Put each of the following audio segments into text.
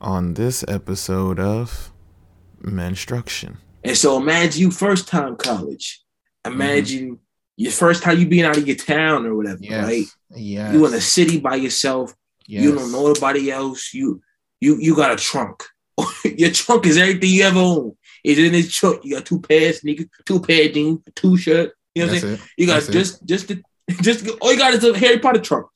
on this episode of Menstruction. And so imagine you first time college. Imagine mm-hmm. your first time you being out of your town or whatever, yes. right? Yeah. You in a city by yourself. Yes. You don't know nobody else. You you you got a trunk. your trunk is everything you ever own. It's in this trunk. You got two pairs sneakers, two pair of jeans, two shirt. You know what I'm saying? It. You got That's just it. just the, just all you got is a Harry Potter trunk.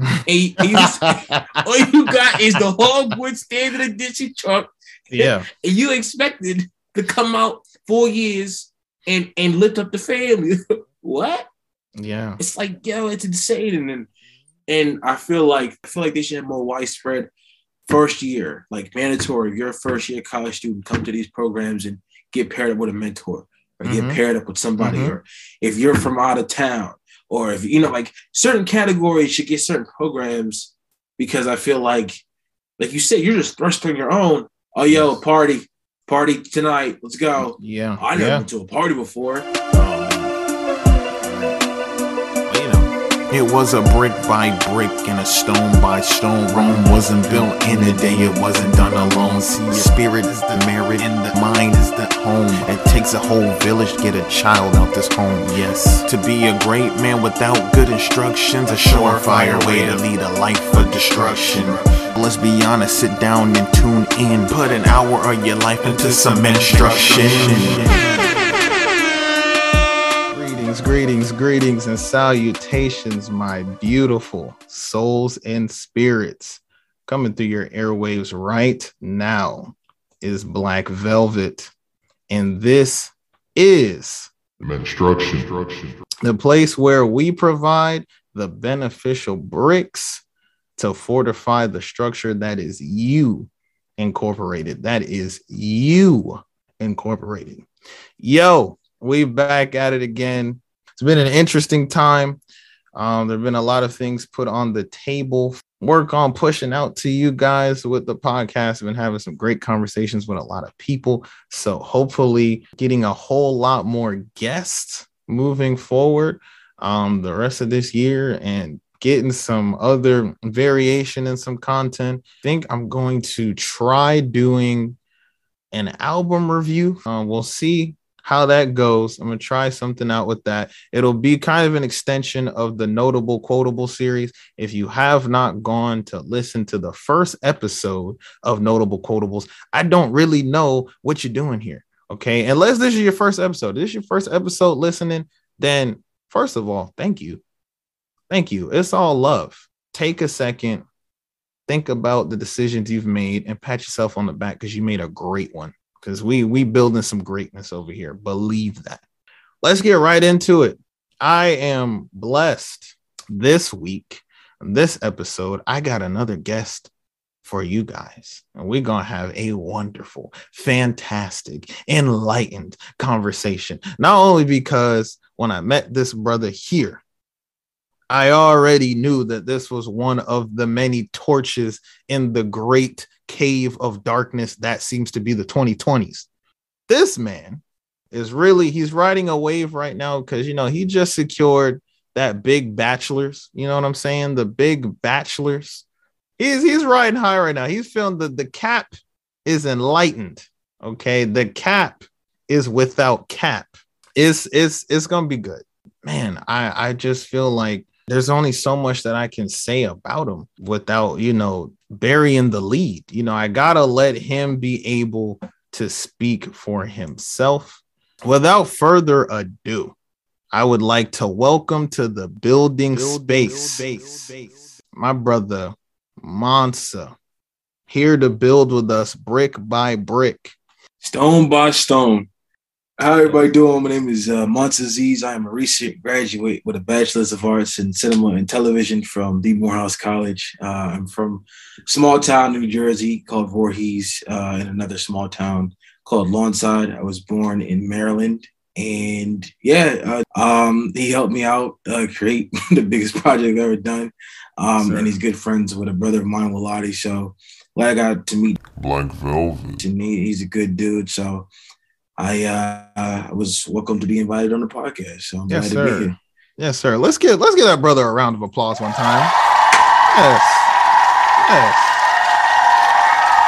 And, you, and you just, all you got is the Hogwarts standard edition trunk. Yeah. And you expected to come out four years and and lift up the family. what? Yeah. It's like, yo, it's insane. And and I feel like I feel like they should have more widespread first year, like mandatory. If you're a first year college student, come to these programs and get paired up with a mentor or mm-hmm. get paired up with somebody. Mm-hmm. Or if you're from out of town, or if you know, like certain categories should get certain programs because I feel like, like you said, you're just thrust on your own. Oh, yo, party, party tonight. Let's go. Yeah. I never yeah. went to a party before. It was a brick by brick and a stone by stone. Rome wasn't built in a day, it wasn't done alone. See, your spirit is the merit and the mind is the home. It takes a whole village to get a child out this home, yes. To be a great man without good instructions, a surefire way to lead a life of destruction. Let's be honest, sit down and tune in. Put an hour of your life into some instruction. Greetings, greetings, and salutations, my beautiful souls and spirits. Coming through your airwaves right now is Black Velvet, and this is Menstruction, the place where we provide the beneficial bricks to fortify the structure that is you incorporated. That is you incorporated. Yo, we back at it again. It's been an interesting time. Um, there have been a lot of things put on the table. Work on pushing out to you guys with the podcast. I've been having some great conversations with a lot of people. So hopefully getting a whole lot more guests moving forward um, the rest of this year and getting some other variation and some content. I think I'm going to try doing an album review. Uh, we'll see how that goes. I'm gonna try something out with that. It'll be kind of an extension of the notable quotable series. If you have not gone to listen to the first episode of Notable Quotables, I don't really know what you're doing here. Okay, unless this is your first episode, this is your first episode listening, then first of all, thank you. Thank you. It's all love. Take a second, think about the decisions you've made, and pat yourself on the back because you made a great one because we we building some greatness over here. Believe that. Let's get right into it. I am blessed this week. This episode, I got another guest for you guys. And we're to have a wonderful, fantastic, enlightened conversation. Not only because when I met this brother here, I already knew that this was one of the many torches in the great cave of darkness that seems to be the 2020s. This man is really he's riding a wave right now because you know he just secured that big bachelors. You know what I'm saying? The big bachelors. He's he's riding high right now. He's feeling the the cap is enlightened. Okay, the cap is without cap. It's it's it's gonna be good. Man, I I just feel like there's only so much that I can say about him without, you know, burying the lead. You know, I got to let him be able to speak for himself. Without further ado, I would like to welcome to the building, building space, space, space my brother Mansa here to build with us brick by brick, stone by stone. How everybody doing? My name is uh, Aziz. I am a recent graduate with a bachelor's of arts in cinema and television from the Morehouse College. Uh, I'm from small town New Jersey called Voorhees, uh, in another small town called Lawnside. I was born in Maryland, and yeah, uh, um, he helped me out uh, create the biggest project I've ever done. Um, and he's good friends with a brother of mine, Walati. So glad I got to meet Black Velvet. To me, he's a good dude. So I uh, was welcome to be invited on the podcast. So I'm yes, sir. Yes, sir. Let's get let's get that brother a round of applause one time. Yes. Yes.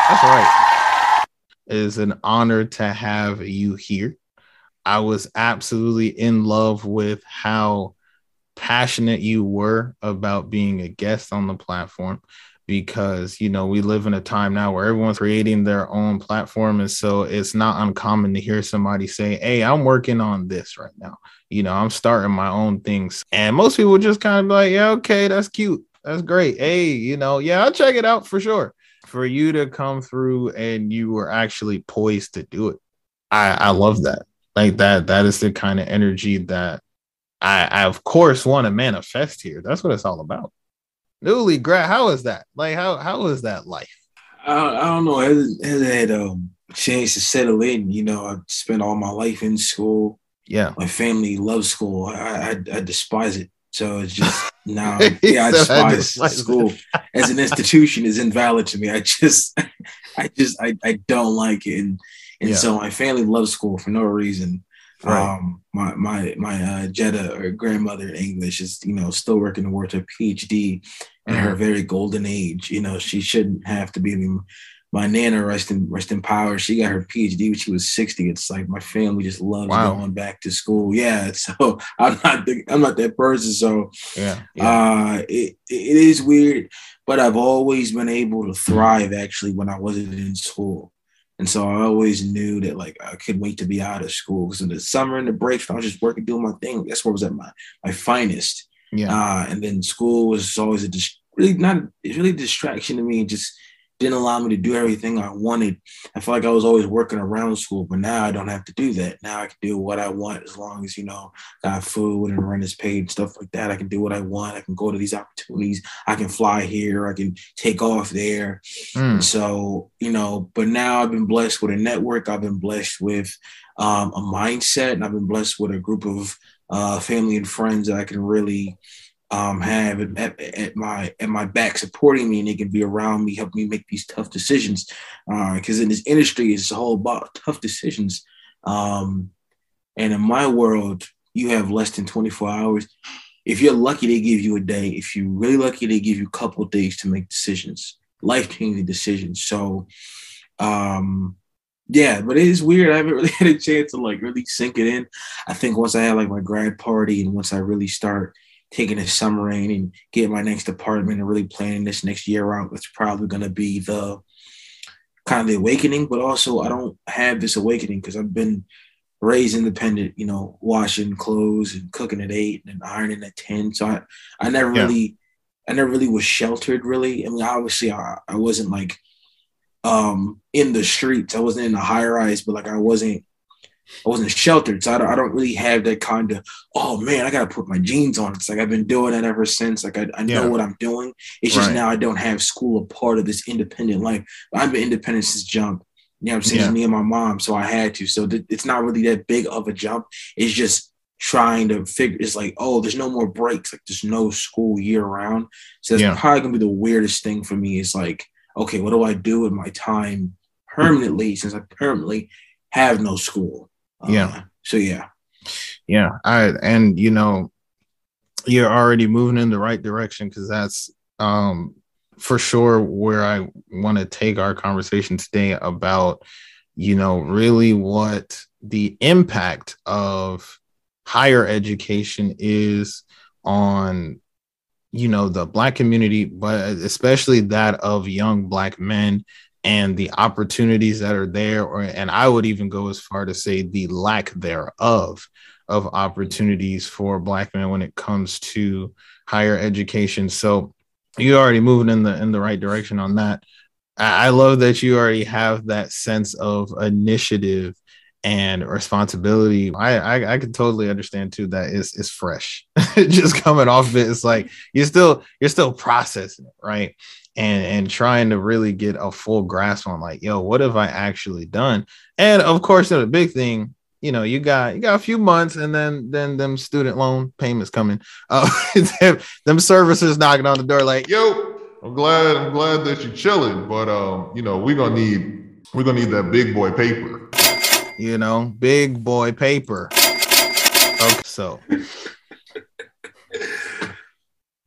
That's right. It is an honor to have you here. I was absolutely in love with how passionate you were about being a guest on the platform because you know we live in a time now where everyone's creating their own platform. And so it's not uncommon to hear somebody say hey i'm working on this right now. You know i'm starting my own things. And most people just kind of be like yeah okay that's cute. That's great. Hey you know yeah i'll check it out for sure. For you to come through and you were actually poised to do it. I i love that. Like that that is the kind of energy that i i of course want to manifest here. That's what it's all about newly grad how is that like how how is that life I, I don't know. I hasn't, had um, a chance to settle in. You know, I've spent all my life in school. yeah My family loves school. I, I, I despise it. So it's just now, yeah, I "I despise it." school as an institution is invalid to me. I just, I just, I, I don't like it, and and Yeah. so my family loves school for no reason. Right. Um, my my my uh, Jetta or grandmother in English is you know still working towards her PhD in Mm-hmm. her very golden age. You know she shouldn't have to be. My nana rest in rest in power. She got her PhD when she was sixty. It's like my family just loves Wow. going back to school. Yeah, so I'm not the, I'm not that person. So yeah yeah uh, it it is weird, but I've always been able to thrive actually when I wasn't in school. And so I always knew that like I could wait to be out of school because in the summer and the breaks, I was just working, doing my thing. That's where I was at my my finest. Yeah Uh, and then school was always a dis- really not it's really a distraction to me. It just didn't allow me to do everything I wanted. I felt like I was always working around school, but now I don't have to do that. Now I can do what I want as long as you know got food and rent is paid and stuff like that. I can do what I want. I can go to these opportunities. I can fly here. I can take off there. Mm, so, you know, but now I've been blessed with a network. I've been blessed with um, a mindset, and I've been blessed with a group of uh, family and friends that I can really um, have at, at, my at my back, supporting me, and they can be around me, help me make these tough decisions. Because in this industry, it's all about tough decisions. Um, and in my world, you have less than 24 hours. If you're lucky, they give you a day. If you're really lucky, they give you a couple days to make decisions life changing decisions. So, um, yeah, but it is weird. I haven't really had a chance to like really sink it in. I think once I have like my grad party and once I really start taking a summer in and get my next apartment and really planning this next year out, it's probably going to be the kind of the awakening. But also, I don't have this awakening because I've been raised independent, you know, washing clothes and cooking at eight and ironing at 10. So I, I never Yeah. really I never really was sheltered really. I mean, obviously I, I wasn't like um in the streets. I wasn't in a high rise, but like I wasn't I wasn't sheltered. So I don't, I don't really have that kind of, oh man, I gotta put my jeans on. It's like I've been doing that ever since. Like I, I know Yeah. what I'm doing. It's just Right. now I don't have school a part of this independent life. I've been independent since jump. You know what I'm saying? Yeah. Me and my mom. So I had to. So th- it's not really that big of a jump. It's just trying to figure it's like, oh, there's no more breaks. Like there's no school year round. So that's Yeah. probably gonna be the weirdest thing for me is like, okay, what do I do with my time permanently since I permanently have no school? Uh, Yeah. So yeah. yeah i and you know you're already moving in the right direction because that's um for sure where i want to take our conversation today about you know really what the impact of higher education is on you know the black community but especially that of young black men and the opportunities that are there or and i would even go as far to say the lack thereof of opportunities for black men when it comes to higher education. So you're already moving in the in the right direction on that. I, I love that you already have that sense of initiative and responsibility i i, I can totally understand too that it's, it's fresh just coming off of it. It's like you're still you're still processing it right? And and trying to really get a full grasp on like yo what have i actually done? And of course the big thing you know you got you got a few months and then then them student loan payments coming uh them, them services knocking on the door like Yo, I'm glad I'm glad that you're chilling, but um, you know, we're gonna need we're gonna need that big boy paper. You know big boy paper okay so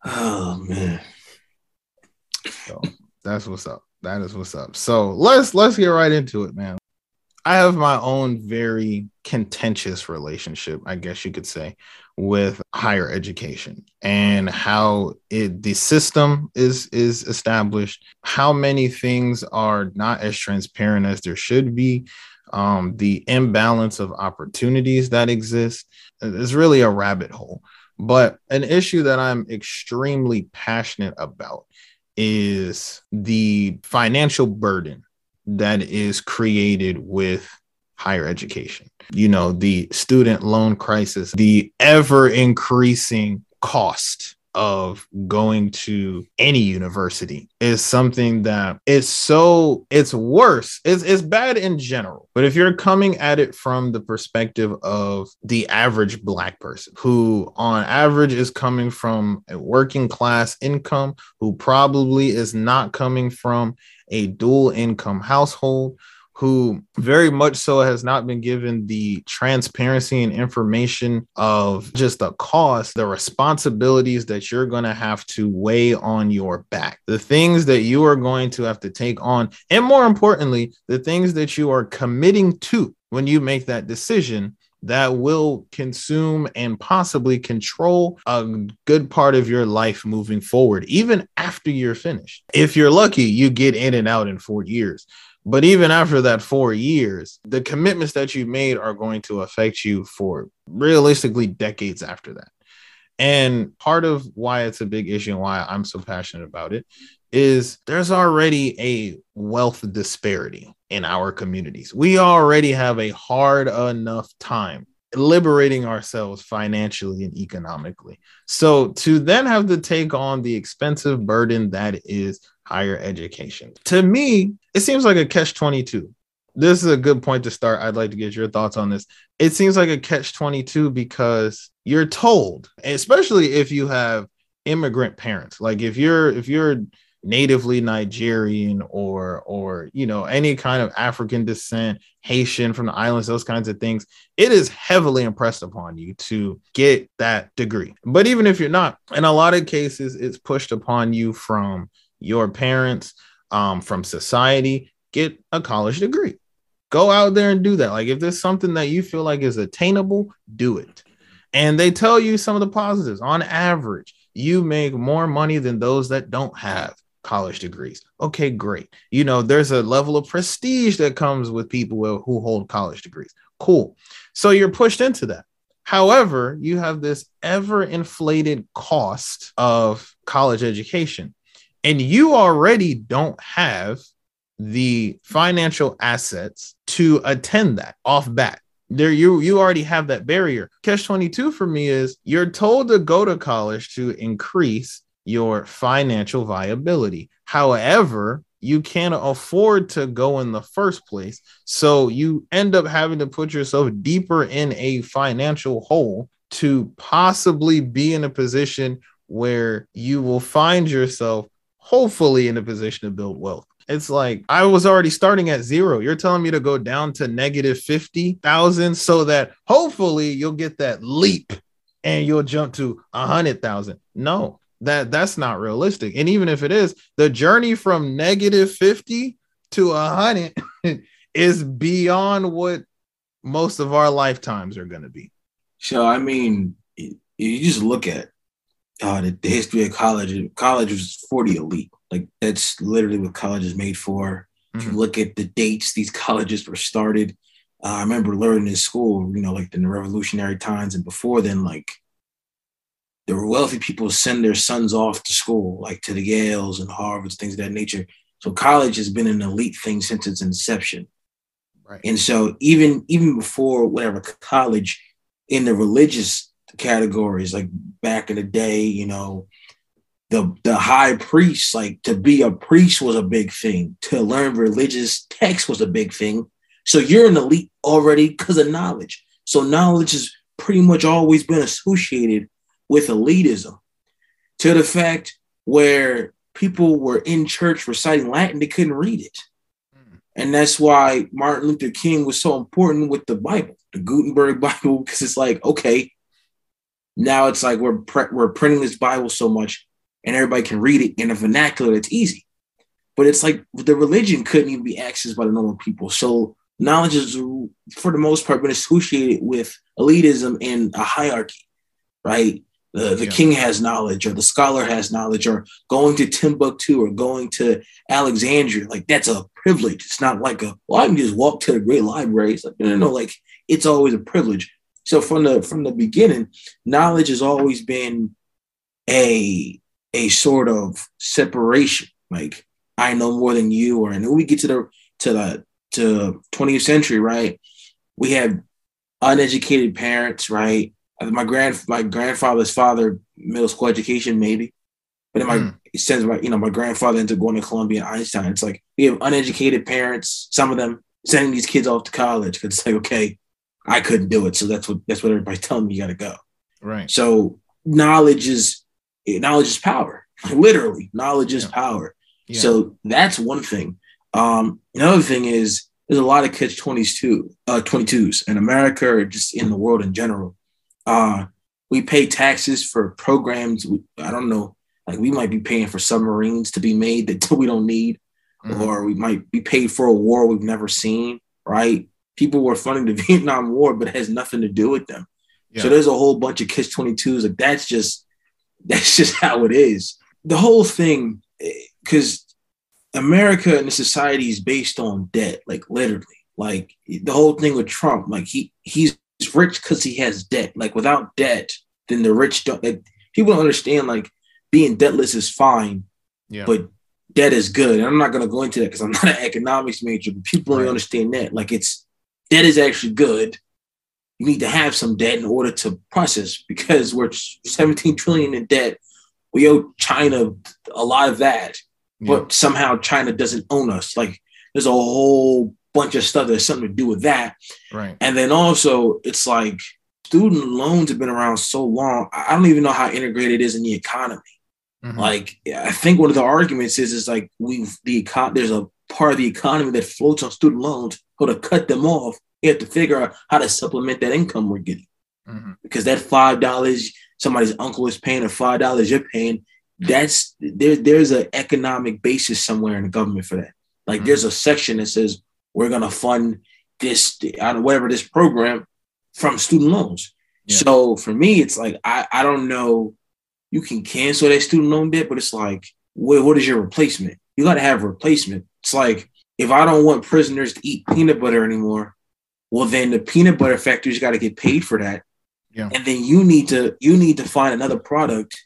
Oh man. so that's what's up That is what's up. So let's let's get right into it, man. I have my own very contentious relationship, I guess you could say, with higher education and how it the system is is established, how many things are not as transparent as there should be, um, the imbalance of opportunities that exist. is really a rabbit hole. But an issue that I'm extremely passionate about is the financial burden that is created with higher education. You know, the student loan crisis, the ever increasing cost of going to any university is something that is so it's worse it's, it's bad in general. But if you're coming at it from the perspective of the average black person who on average is coming from a working class income who probably is not coming from a dual income household who very much so has not been given the transparency and information of just the cost, the responsibilities that you're going to have to weigh on your back, the things that you are going to have to take on, and more importantly, the things that you are committing to when you make that decision that will consume and possibly control a good part of your life moving forward, even after you're finished. If you're lucky, you get in and out in four years. But even after that four years, the commitments that you made are going to affect you for realistically decades after that. And part of why it's a big issue and why I'm so passionate about it is there's already a wealth disparity in our communities. We already have a hard enough time liberating ourselves financially and economically. So to then have to take on the expensive burden that is higher education. To me, it seems like a catch 22. This is a good point to start. I'd like to get your thoughts on this. It seems like a catch 22 because you're told, especially if you have immigrant parents, like if you're if you're natively Nigerian or or you know any kind of African descent, Haitian from the islands, those kinds of things, it is heavily impressed upon you to get that degree. But even if you're not, in a lot of cases, it's pushed upon you from your parents, um, from society, get a college degree. Go out there and do that. Like if there's something that you feel like is attainable, do it. And they tell you some of the positives. On average, you make more money than those that don't have college degrees. Okay, great. You know, there's a level of prestige that comes with people who hold college degrees. Cool. So you're pushed into that. However, you have this ever inflated cost of college education and you already don't have the financial assets to attend that off bat. There you you already have that barrier. Catch 22 for me is you're told to go to college to increase your financial viability. However you can't afford to go in the first place. So you end up having to put yourself deeper in a financial hole to possibly be in a position where you will find yourself hopefully in a position to build wealth. It's like I was already starting at zero. You're telling me to go down to negative 50,000 so that hopefully you'll get that leap and you'll jump to a hundred thousand. No, that that's not realistic. And even if it is, the journey from negative 50 to a hundred is beyond what most of our lifetimes are going to be. So, I mean, you just look at uh, the, the, history of college. College was for the elite. Like that's literally what college is made for. Mm-hmm. If you mm-hmm. look at the dates these colleges were started, uh, I remember learning in school, you know, like in the revolutionary times and before then, like there were wealthy people send their sons off to school, like to the Yales and Harvards, things of that nature. So college has been an elite thing since its inception. Right. And so even even before whatever college in the religious categories. Like back in the day, you know, the the high priest, like to be a priest was a big thing. To learn religious text was a big thing. So you're an elite already because of knowledge. So knowledge has pretty much always been associated with elitism. To the fact where people were in church reciting Latin, they couldn't read it. Hmm. And that's why Martin Luther King was so important with the Bible, the Gutenberg Bible, because it's like, okay, now it's like we're pre- we're printing this Bible so much, and everybody can read it in a vernacular that's easy. but it's like the religion couldn't even be accessed by the normal people. So knowledge is, for the most part, been associated with elitism and a hierarchy, right? The, the yeah. king has knowledge, or the scholar has knowledge, or going to Timbuktu or going to Alexandria. Like that's a privilege. It's not like a well, I can just walk to the great library. It's like no, no. Like it's always a privilege. So from the from the beginning, knowledge has always been a a sort of separation. Like I know more than you, or and when we get to the to the to 20th century, right? We have uneducated parents, right? My grand my grandfather's father, middle school education, maybe. But then my mm. it sends my, you know, my grandfather into going to Columbia and Einstein. It's like we have uneducated parents, some of them sending these kids off to college because it's like, okay, I couldn't do it. So that's what that's what everybody's telling me you gotta go. Right. So knowledge is knowledge is power. Literally, knowledge is power. Yeah. So that's one thing. Um, another thing is there's a lot of catch 22, uh, 22s in America or just in the world in general. Uh, we pay taxes for programs. I don't know, like we might be paying for submarines to be made that we don't need, mm-hmm. or we might be paid for a war we've never seen, right? People were funding the Vietnam War, but it has nothing to do with them. Yeah. So there's a whole bunch of catch 22s. Like that's just, that's just how it is. The whole thing, because eh, America and the society is based on debt, like literally. Like the whole thing with Trump, like he he's rich because he has debt. Like without debt, then the rich don't. Like, people don't understand. Like being debtless is fine, yeah. but debt is good. And I'm not gonna go into that because I'm not an economics major. But people right. don't understand that. Like it's debt is actually good. You need to have some debt in order to process because we're 17 trillion in debt. We owe China a lot of that but somehow China doesn't own us. Like there's a whole bunch of stuff that's something to do with that. Right. And then also it's like student loans have been around so long. I don't even know how integrated it is in the economy. Mm-hmm. Like I think one of the arguments is is like we've the econ there's a part of the economy that floats on student loans. Go to cut them off, you have to figure out how to supplement that income we're getting. Mm-hmm. Because that five dollars somebody's uncle is paying or five dollars you're paying that's there, there's an economic basis somewhere in the government for that. Like mm-hmm. there's a section that says we're gonna fund this out of whatever this program from student loans. Yeah. So for me, it's like I, I don't know. You can cancel that student loan debt, but it's like, what, what is your replacement? You got to have a replacement. It's like if I don't want prisoners to eat peanut butter anymore, well then the peanut butter factories got to get paid for that. Yeah. And then you need to you need to find another product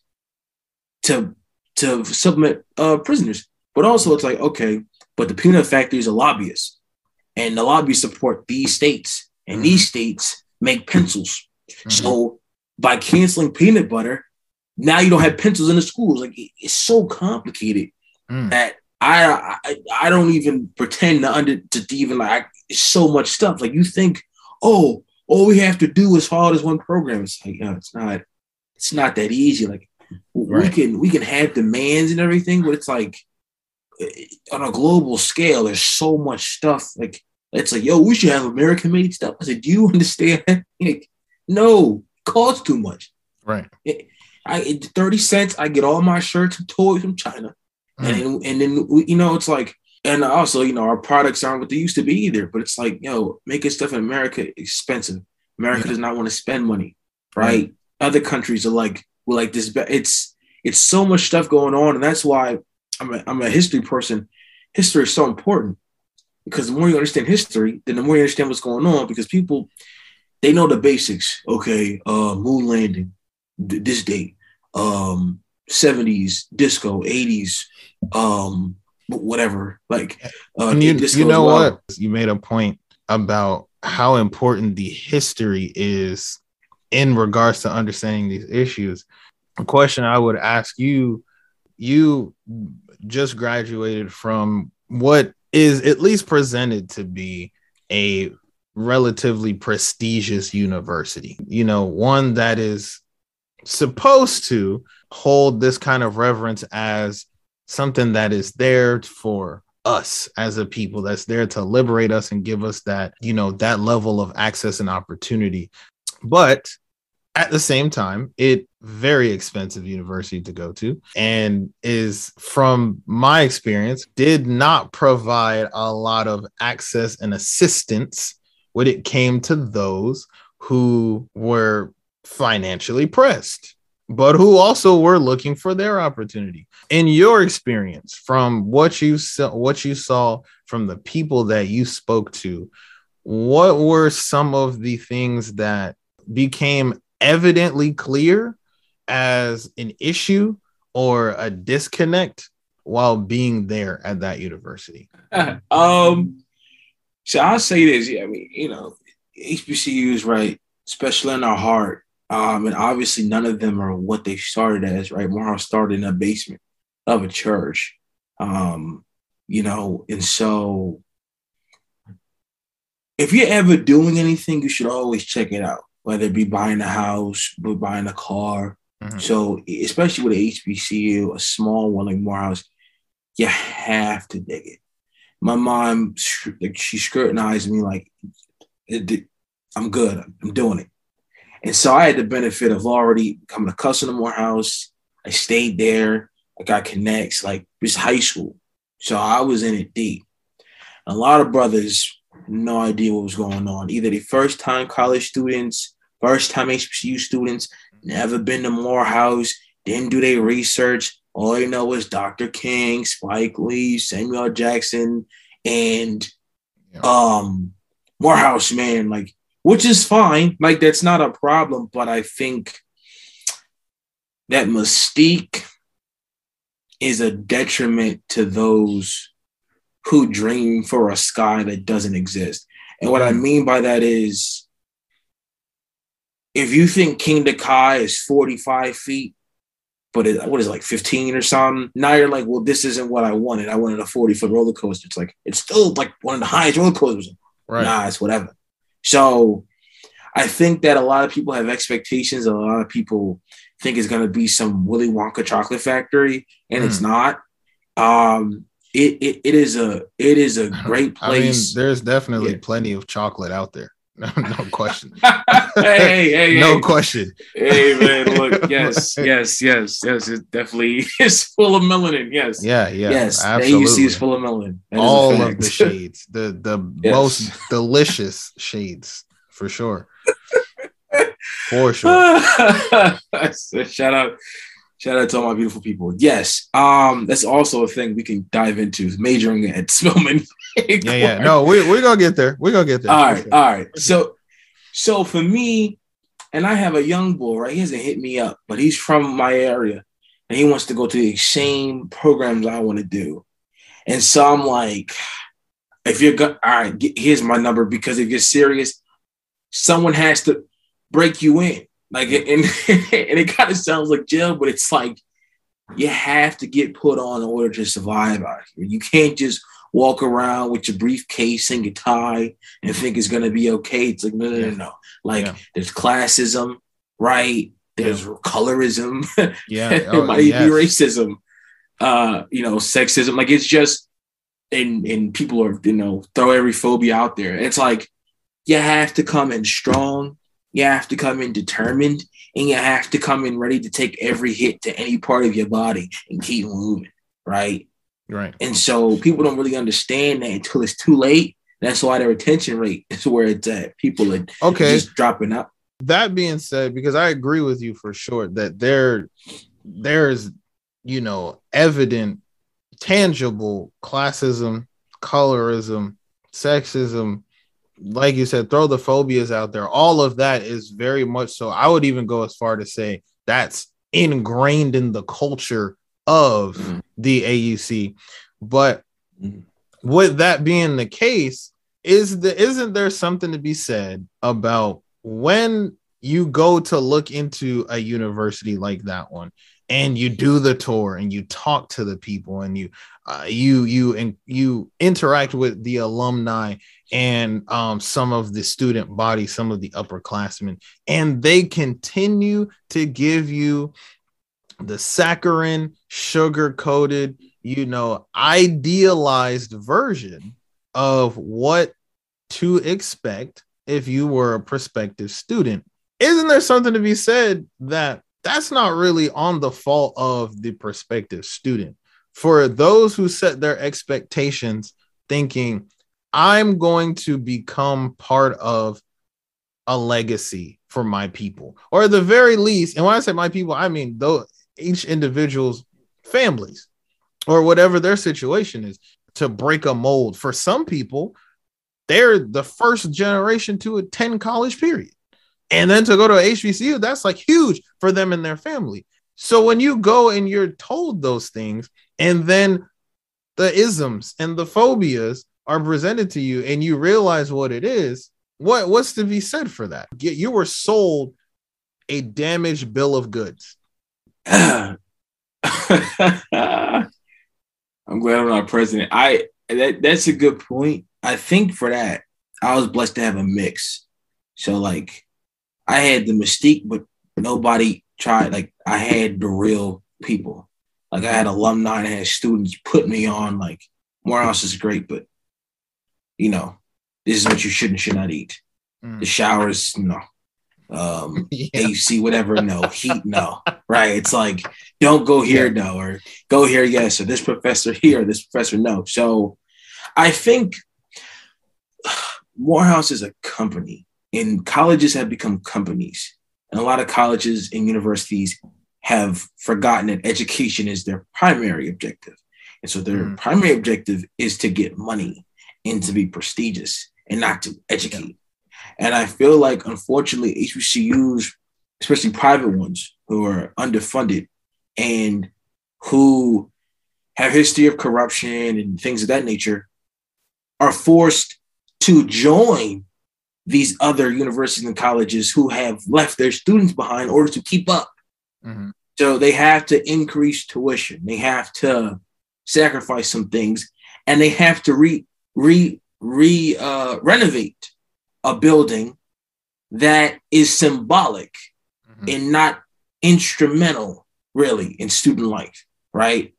to to supplement uh, prisoners. But also, it's like okay, but the peanut factories are lobbyists, and the lobbyists support these states, and mm-hmm. these states make pencils. Mm-hmm. So by canceling peanut butter, now you don't have pencils in the schools. Like it's so complicated mm. that I, I I don't even pretend to under to even like it's so much stuff. Like you think, oh, all we have to do is follow this one program. It's like, yeah, it's not. It's not that easy. Like Right. We can we can have demands and everything, but it's like eh, on a global scale, there's so much stuff. Like it's like, yo, we should have American made stuff. I said, do you understand? like, no, costs too much. Right. It, I 30 cents, I get all my shirts and toys from China. Mm. And then, and then we, you know, it's like, and also, you know, our products aren't what they used to be either. But it's like, yo, know, making stuff in America expensive. America yeah. does not want to spend money, right? Mm. Other countries are like, we're like this. It's it's so much stuff going on, and that's why I'm a, I'm a history person. History is so important because the more you understand history, then the more you understand what's going on. Because people they know the basics. Okay, uh, moon landing, th- this date, um, 70s, disco, 80s, um, whatever. Like, uh, you, you know what? You made a point about how important the history is in regards to understanding these issues. A question I would ask you you just graduated from what is at least presented to be a relatively prestigious university, you know, one that is supposed to hold this kind of reverence as something that is there for us as a people that's there to liberate us and give us that you know that level of access and opportunity. But at the same time, it very expensive university to go to and is from my experience did not provide a lot of access and assistance when it came to those who were financially pressed but who also were looking for their opportunity. In your experience, from what you saw, what you saw from the people that you spoke to, what were some of the things that became evidently clear as an issue or a disconnect while being there at that university? um, so I'll say this. Yeah, I mean, you know, HBCUs, right? Especially in our heart, um, and obviously, none of them are what they started as, right? Morehouse started in a basement of a church, um, you know, and so if you're ever doing anything, you should always check it out, whether it be buying a house, buying a car. Mm-hmm. So, especially with a HBCU, a small one like Morehouse, you have to dig it. My mom, she scrutinized me like, I'm good, I'm doing it. And so I had the benefit of already becoming accustomed to Morehouse. I stayed there. I got connects, like it's high school. So I was in it deep. A lot of brothers, no idea what was going on. Either the first time college students, first time HBCU students, never been to Morehouse, didn't do their research. All they know is Dr. King, Spike Lee, Samuel Jackson, and yeah. um Morehouse, man. Like which is fine. Like that's not a problem, but I think that mystique is a detriment to those who dream for a sky that doesn't exist. And what I mm-hmm. mean by that is if you think Kingda Ka is 45 feet, but it, what is it, like 15 or something? Now you're like, well, this isn't what I wanted. I wanted a 40 foot roller coaster. It's like, it's still like one of the highest roller coasters. Right. Nah, it's whatever. So I think that a lot of people have expectations. A lot of people think it's going to be some Willy Wonka chocolate factory, and mm. it's hmm. not. Um, it, it it is a it is a great place. I mean, there's definitely yeah. plenty of chocolate out there. no question. hey, hey, no hey. question. Hey, man, look, yes, yes, yes, yes. It definitely is full of melanin. Yes. Yeah, yeah. Yes, absolutely. The AUC is full of melanin. That All of the shades, the the yes. most delicious shades for sure. for sure. shout out, shout out to all my beautiful people. Yes, um, that's also a thing we can dive into. Majoring at Spelman yeah, yeah. No, we we're gonna get there. We're gonna get there. All right, all right. So so for me, and I have a young boy, right? He hasn't hit me up, but he's from my area and he wants to go to the same programs I want to do. And so I'm like, if you're go- all right, get, here's my number because if you're serious, someone has to break you in. Like, and, and it kind of sounds like jail, but it's like you have to get put on in order to survive out here. You can't just walk around with your briefcase and your tie and think it's gonna be okay. It's like no, no, no, no. Like yeah. there's classism, right? There's yeah. colorism. Yeah, oh, it might yes. be racism. Uh, you know, sexism. Like it's just, and and people are you know throw every phobia out there. It's like you have to come in strong. You have to come in determined, and you have to come in ready to take every hit to any part of your body and keep moving. Right Right. And so people don't really understand that until it's too late. That's why their retention rate is where it's at. People are okay. just dropping out. That being said, because I agree with you for sure that there there's you know evident tangible classism, colorism, sexism, like you said, throw the phobias out there. All of that is very much so. I would even go as far to say that's ingrained in the culture of mm-hmm. the AUC. But mm-hmm. with that being the case, is the isn't there something to be said about when you go to look into a university like that one and you do the tour and you talk to the people and you uh, you you and you interact with the alumni and um, some of the student body some of the upperclassmen and they continue to give you the saccharin sugar coated, you know, idealized version of what to expect if you were a prospective student isn't there something to be said that that's not really on the fault of the prospective student? For those who set their expectations thinking, I'm going to become part of a legacy for my people, or at the very least, and when I say my people, I mean though each individual's families or whatever their situation is to break a mold. For some people, they're the first generation to attend college, period. And then to go to HBCU, that's like huge for them and their family. So when you go and you're told those things, and then the isms and the phobias are presented to you, and you realize what it is, what what's to be said for that? You were sold a damaged bill of goods. I'm glad I'm not president. I that that's a good point. I think for that, I was blessed to have a mix. So like I had the mystique, but nobody tried. Like I had the real people. Like I had alumni and I had students put me on. Like Morehouse is great, but you know, this is what you should and should not eat. Mm. The showers, no. Um, yeah. AC, whatever, no. Heat, no. Right? It's like don't go here, yeah. no, or go here, yes, or this professor here, this professor, no. So I think Morehouse is a company and colleges have become companies. And a lot of colleges and universities have forgotten that education is their primary objective. And so their mm. primary objective is to get money and to be prestigious and not to educate. And I feel like, unfortunately, HBCUs, especially private ones who are underfunded and who have history of corruption and things of that nature, are forced to join these other universities and colleges who have left their students behind in order to keep up. Mm-hmm. So they have to increase tuition. They have to sacrifice some things, and they have to re re re uh, renovate a building that is symbolic mm-hmm. and not instrumental, really, in student life, right?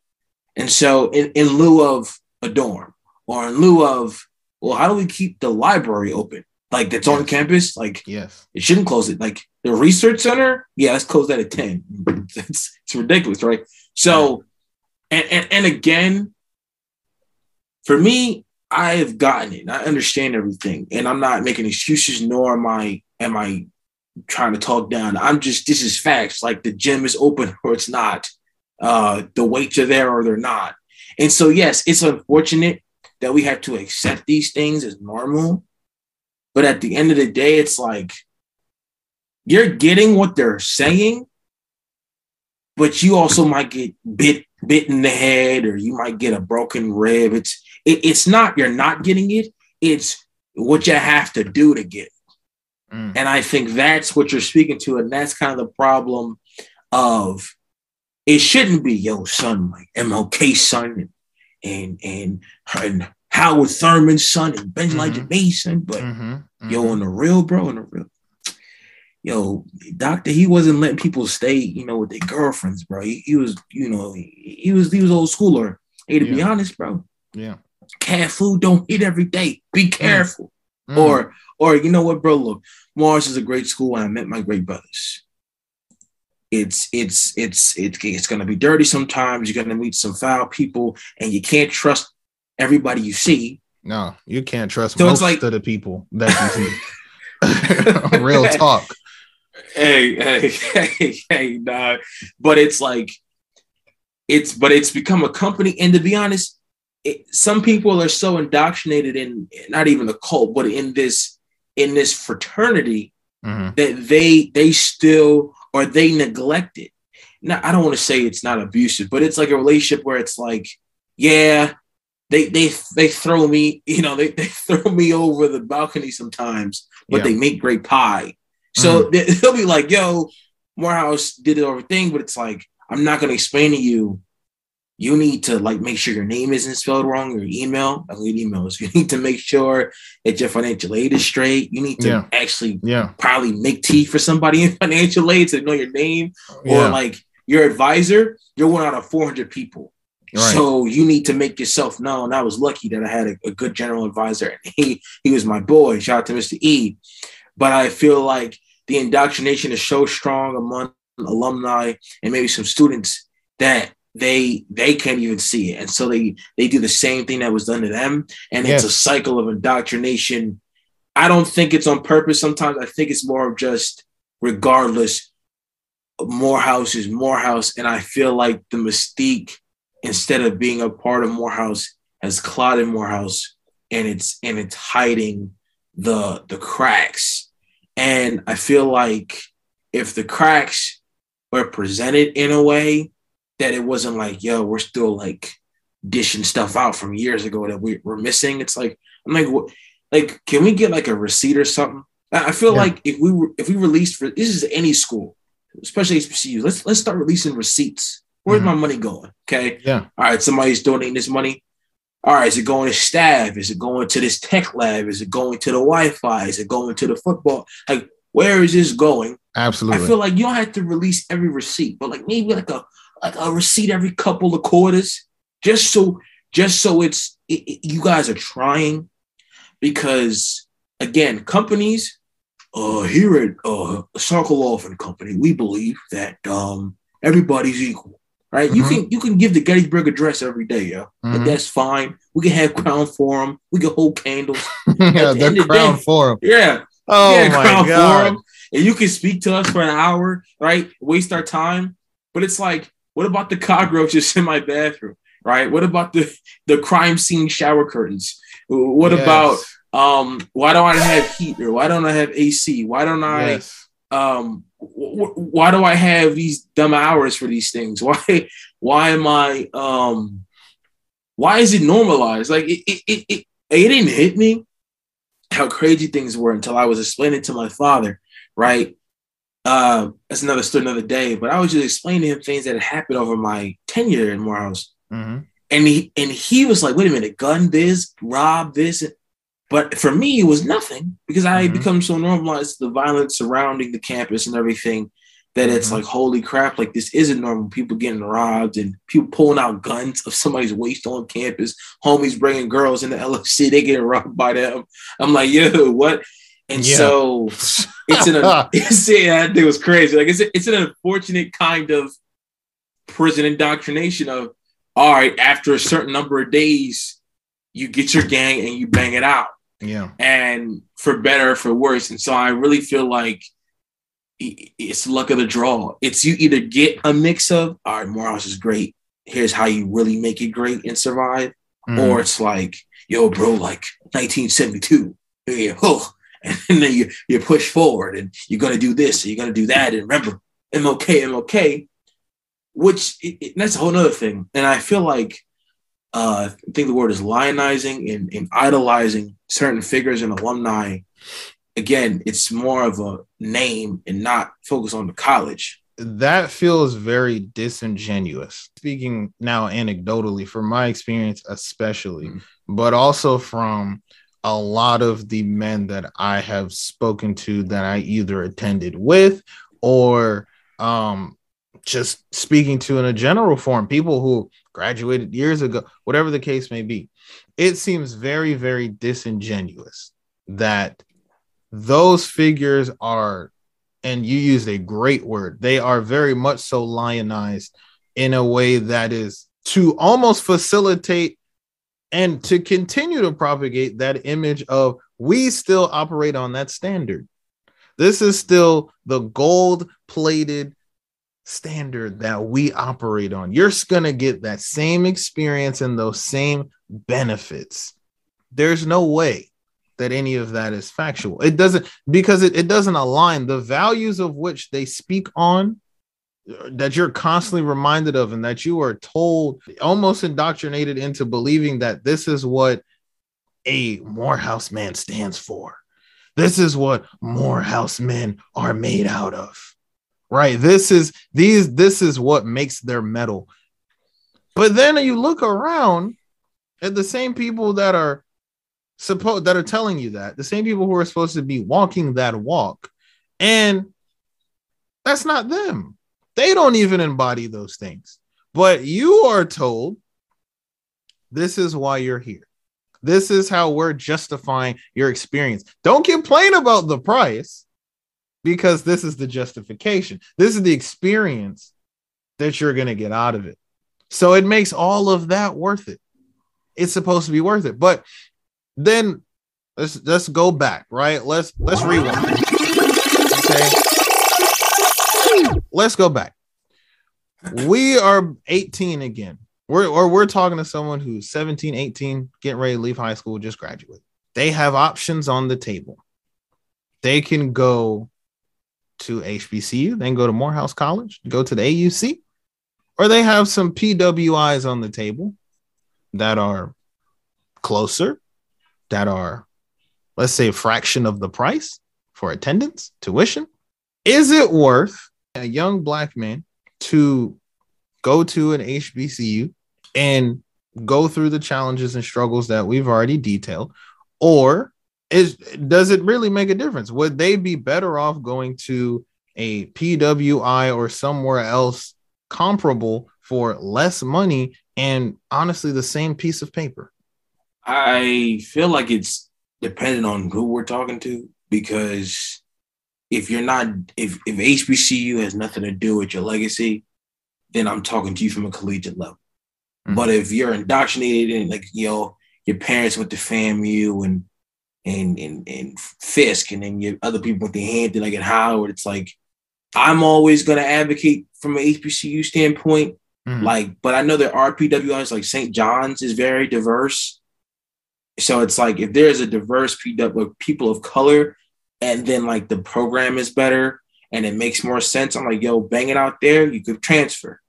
And so, in, in lieu of a dorm, or in lieu of, well, how do we keep the library open? like that's yes. on campus. Like, yes, it shouldn't close it. Like the research center, yeah, let's close that at 10. it's, it's ridiculous, right? So, and, and and again, for me, I have gotten it. I understand everything, and I'm not making excuses, nor am I am I trying to talk down. I'm just this is facts. Like the gym is open or it's not. Uh, the weights are there or they're not. And so, yes, it's unfortunate that we have to accept these things as normal. But at the end of the day, it's like you're getting what they're saying, but you also might get bit bit in the head or you might get a broken rib. It's it, it's not you're not getting it, it's what you have to do to get it. Mm. And I think that's what you're speaking to, and that's kind of the problem of it shouldn't be yo son, like MLK son, and and and, and Howard Thurman's son and Ben mm-hmm. Mason, but mm-hmm. Mm-hmm. yo, on the real, bro, on the real, yo, doctor, he wasn't letting people stay, you know, with their girlfriends, bro. He, he was, you know, he, he, was he was old schooler. Hey, to yeah. be honest, bro. Yeah. Cat food don't eat every day. Be mm. careful. Mm. Or or you know what, bro? Look, Mars is a great school, and I met my great brothers. It's it's it's it's it's gonna be dirty sometimes. You're gonna meet some foul people, and you can't trust everybody you see. No, you can't trust so most like, of the people that you see. Real talk. Hey, hey, hey, hey, nah. But it's like it's but it's become a company. And to be honest, it, some people are so indoctrinated in not even the cult, but in this in this fraternity mm-hmm. that they they still or they neglect it. Now I don't want to say it's not abusive, but it's like a relationship where it's like, yeah, they they they throw me, you know, they, they throw me over the balcony sometimes, but yeah. they make great pie. So mm-hmm. they, they'll be like, yo, Morehouse did it thing," but it's like, I'm not gonna explain to you. You need to like make sure your name isn't spelled wrong, your email. I need emails. You need to make sure that your financial aid is straight. You need to yeah. actually yeah. probably make tea for somebody in financial aid to know your name. Yeah. Or like your advisor, you're one out of 400 people. Right. So you need to make yourself known. I was lucky that I had a, a, good general advisor, and he he was my boy. Shout out to Mr. E. But I feel like the indoctrination is so strong among alumni and maybe some students that they they can't even see it. And so they they do the same thing that was done to them. And yes. it's a cycle of indoctrination. I don't think it's on purpose sometimes. I think it's more of just regardless morehouse is morehouse and i feel like the mystique instead of being a part of morehouse has clouded morehouse and it's and it's hiding the the cracks. And i feel like if the cracks were presented in a way that it wasn't like, yo, we're still like dishing stuff out from years ago that we, we're missing. It's like, I'm like, what, like, can we get like a receipt or something? I feel yeah. like if we were, if we released for this is any school, especially HBCU, let's let's start releasing receipts. Where's mm-hmm. my money going? Okay. Yeah. All right. Somebody's donating this money. All right. Is it going to staff? Is it going to this tech lab? Is it going to the Wi-Fi? Is it going to the football? Like, where is this going? Absolutely. I feel like you don't have to release every receipt, but like maybe like a like a receipt every couple of quarters, just so just so it's it, it, you guys are trying, because again, companies uh, here at uh, Sokolov and Company, we believe that um, everybody's equal, right? Mm-hmm. You can you can give the Gettysburg Address every day, yeah, mm-hmm. that's fine. We can have Crown Forum, we can hold candles. yeah, the, the Crown day, Forum. Yeah. Oh yeah, my Crown god. Forum, and you can speak to us for an hour, right? Waste our time, but it's like what about the cockroaches in my bathroom? Right? What about the the crime scene shower curtains? What yes. about um why don't I have heat or why don't I have AC? Why don't I yes. um wh- why do I have these dumb hours for these things? Why why am I um why is it normalized? Like it it it, it, it didn't hit me how crazy things were until I was explaining to my father, right? Uh, that's another story, another day. But I was just explaining to him things that had happened over my tenure in Morehouse, mm-hmm. and he and he was like, "Wait a minute, gun this, rob this." But for me, it was nothing because I mm-hmm. become so normalized to the violence surrounding the campus and everything that mm-hmm. it's like, holy crap, like this isn't normal. People getting robbed and people pulling out guns of somebody's waist on campus, homies bringing girls in the LFC, they getting robbed by them. I'm like, yo, what? And yeah. so it's an it's, yeah, it was crazy. Like it's it's an unfortunate kind of prison indoctrination of all right, after a certain number of days, you get your gang and you bang it out. Yeah. And for better or for worse. And so I really feel like it's luck of the draw. It's you either get a mix of all right, Morehouse is great. Here's how you really make it great and survive. Mm. Or it's like, yo, bro, like 1972. Yeah, oh, and then you you push forward and you're going to do this and you're going to do that. And remember I'm okay, MLK which it, it, that's a whole other thing. And I feel like uh, I think the word is lionizing and, and idolizing certain figures and alumni. Again it's more of a name and not focus on the college. That feels very disingenuous. Speaking now anecdotally from my experience especially mm-hmm. but also from a lot of the men that I have spoken to that I either attended with or um, just speaking to in a general form, people who graduated years ago, whatever the case may be, it seems very, very disingenuous that those figures are, and you used a great word, they are very much so lionized in a way that is to almost facilitate and to continue to propagate that image of we still operate on that standard. This is still the gold plated standard that we operate on. You're going to get that same experience and those same benefits. There's no way that any of that is factual. It doesn't because it, it doesn't align the values of which they speak on that you're constantly reminded of and that you are told almost indoctrinated into believing that this is what a Morehouse man stands for. This is what Morehouse men are made out of. Right? This is these this is what makes their metal. But then you look around at the same people that are supposed that are telling you that, the same people who are supposed to be walking that walk and that's not them they don't even embody those things. But you are told this is why you're here. This is how we're justifying your experience. Don't complain about the price. because this is the justification. This is the experience that you're going to get out of it. So it makes all of that worth it. It's supposed to be worth it. But then let's let's go back, right? Let's let's rewind. Okay. Let's go back. We are 18 again. We're or we're talking to someone who's 17, 18, getting ready to leave high school, just graduate. They have options on the table. They can go to HBCU, then go to Morehouse College, go to the AUC, or they have some PWIs on the table that are closer, that are, let's say, a fraction of the price for attendance, tuition. Is it worth a young black man to go to an HBCU and go through the challenges and struggles that we've already detailed? Or is does it really make a difference? Would they be better off going to a PWI or somewhere else comparable for less money and honestly the same piece of paper? I feel like it's dependent on who we're talking to because if you're not if if HBCU has nothing to do with your legacy, then I'm talking to you from a collegiate level. Mm-hmm. But if you're indoctrinated and like you know your parents went to FAMU and and and and Fisk, and then your other people went to Hampton, like at Howard, it's like I'm always going to advocate from an HBCU standpoint. Mm-hmm. Like, but I know there are PWIs like St. John's is very diverse. So it's like if there's a diverse PW people of color, and then like the program is better and it makes more sense, I'm like, yo, bang it out there, you could transfer,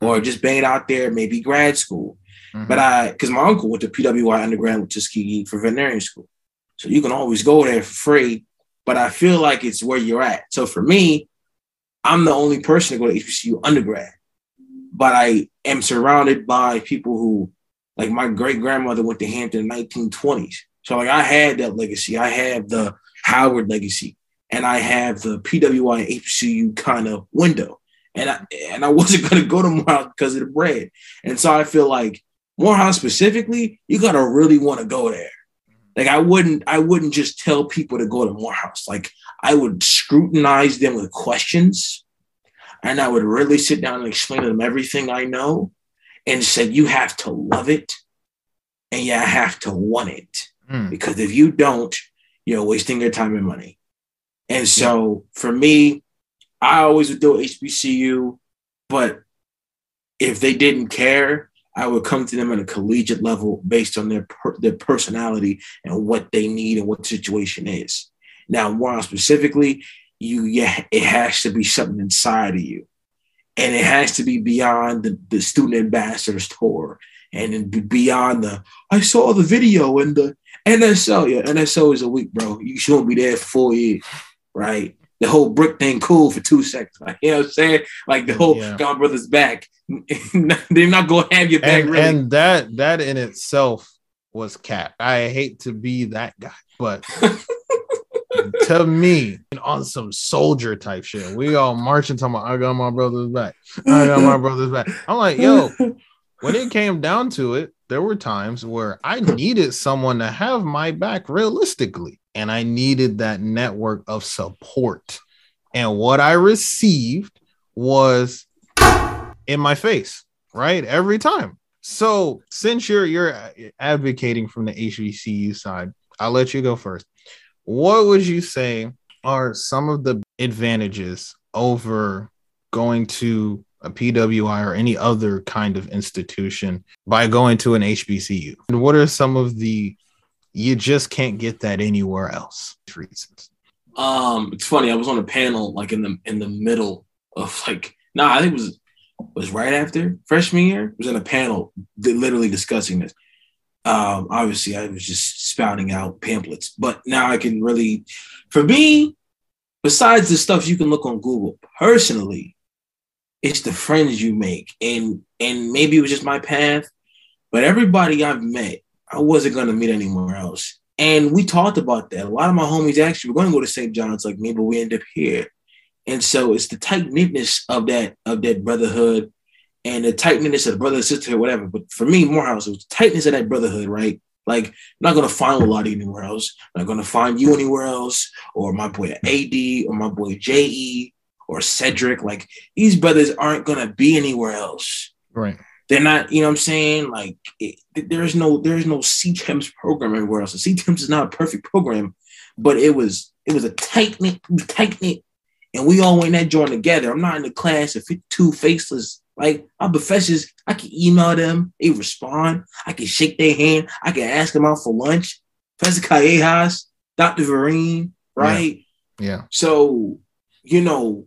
or just bang it out there, maybe grad school. Mm-hmm. But I, because my uncle went to PWI undergrad with Tuskegee for veterinary school, so you can always go there for free. But I feel like it's where you're at. So for me, I'm the only person to go to HBCU undergrad, but I am surrounded by people who, like my great grandmother went to Hampton in the 1920s. So like I had that legacy. I have the Howard legacy, and I have the PWI HBCU kind of window. And I and I wasn't gonna go to Morehouse because of the bread. And so I feel like Morehouse specifically, you gotta really want to go there. Like I wouldn't, I wouldn't just tell people to go to Morehouse. Like I would scrutinize them with questions, and I would really sit down and explain to them everything I know, and said, "You have to love it, and you have to want it, mm. because if you don't, you're wasting your time and money." And so for me, I always would do HBCU, but if they didn't care, I would come to them at a collegiate level based on their per, their personality and what they need and what the situation is. Now, more specifically, you yeah, it has to be something inside of you, and it has to be beyond the, the student ambassadors tour and beyond the I saw the video and the NSO. Yeah, NSO is a week, bro. You shouldn't be there for four years, right? the whole brick thing cool for two seconds. Like, you know what I'm saying? Like the whole yeah. God Brothers back. They're not gonna have your back and, really. And that that in itself was cap. I hate to be that guy, but to me, on some soldier type shit, we all marching talking about I got my brother's back. I got my brother's back. I'm like, yo, when it came down to it, there were times where I needed someone to have my back realistically and I needed that network of support. And what I received was in my face, right? Every time. So since you're you're advocating from the HBCU side, I'll let you go first. What would you say are some of the advantages over going to a PWI or any other kind of institution by going to an HBCU? And what are some of the you just can't get that anywhere else. Reasons. Um, it's funny. I was on a panel like in the in the middle of like, nah, I think it was was right after freshman year. It was in a panel literally discussing this. Um, obviously, I was just spouting out pamphlets, but now I can really, for me, besides the stuff you can look on Google, personally, it's the friends you make, and and maybe it was just my path, but everybody I've met I wasn't going to meet anywhere else. And we talked about that. A lot of my homies actually were going to go to St. John's like me, but we end up here. And so it's the tight knitness of that of that brotherhood and the tight knitness of the brother sisterhood, whatever. But for me, Morehouse, it was the tightness of that brotherhood, right? Like, I'm not gonna find Lottie anywhere else. I'm not gonna find you anywhere else, or my boy AD, or my boy JE, or Cedric. Like, these brothers aren't gonna be anywhere else. Right. They're not, you know what I'm saying? Like, it, there's no there's no CTEMS program everywhere else. The CTEMS is not a perfect program, but it was it was a tight knit, tight knit, and we all went that joint together. I'm not in the class of 52 faceless. Like our professors, I can email them, they respond. I can shake their hand. I can ask them out for lunch. Professor Callejas, Dr. Vereen, right? Yeah. So, you know,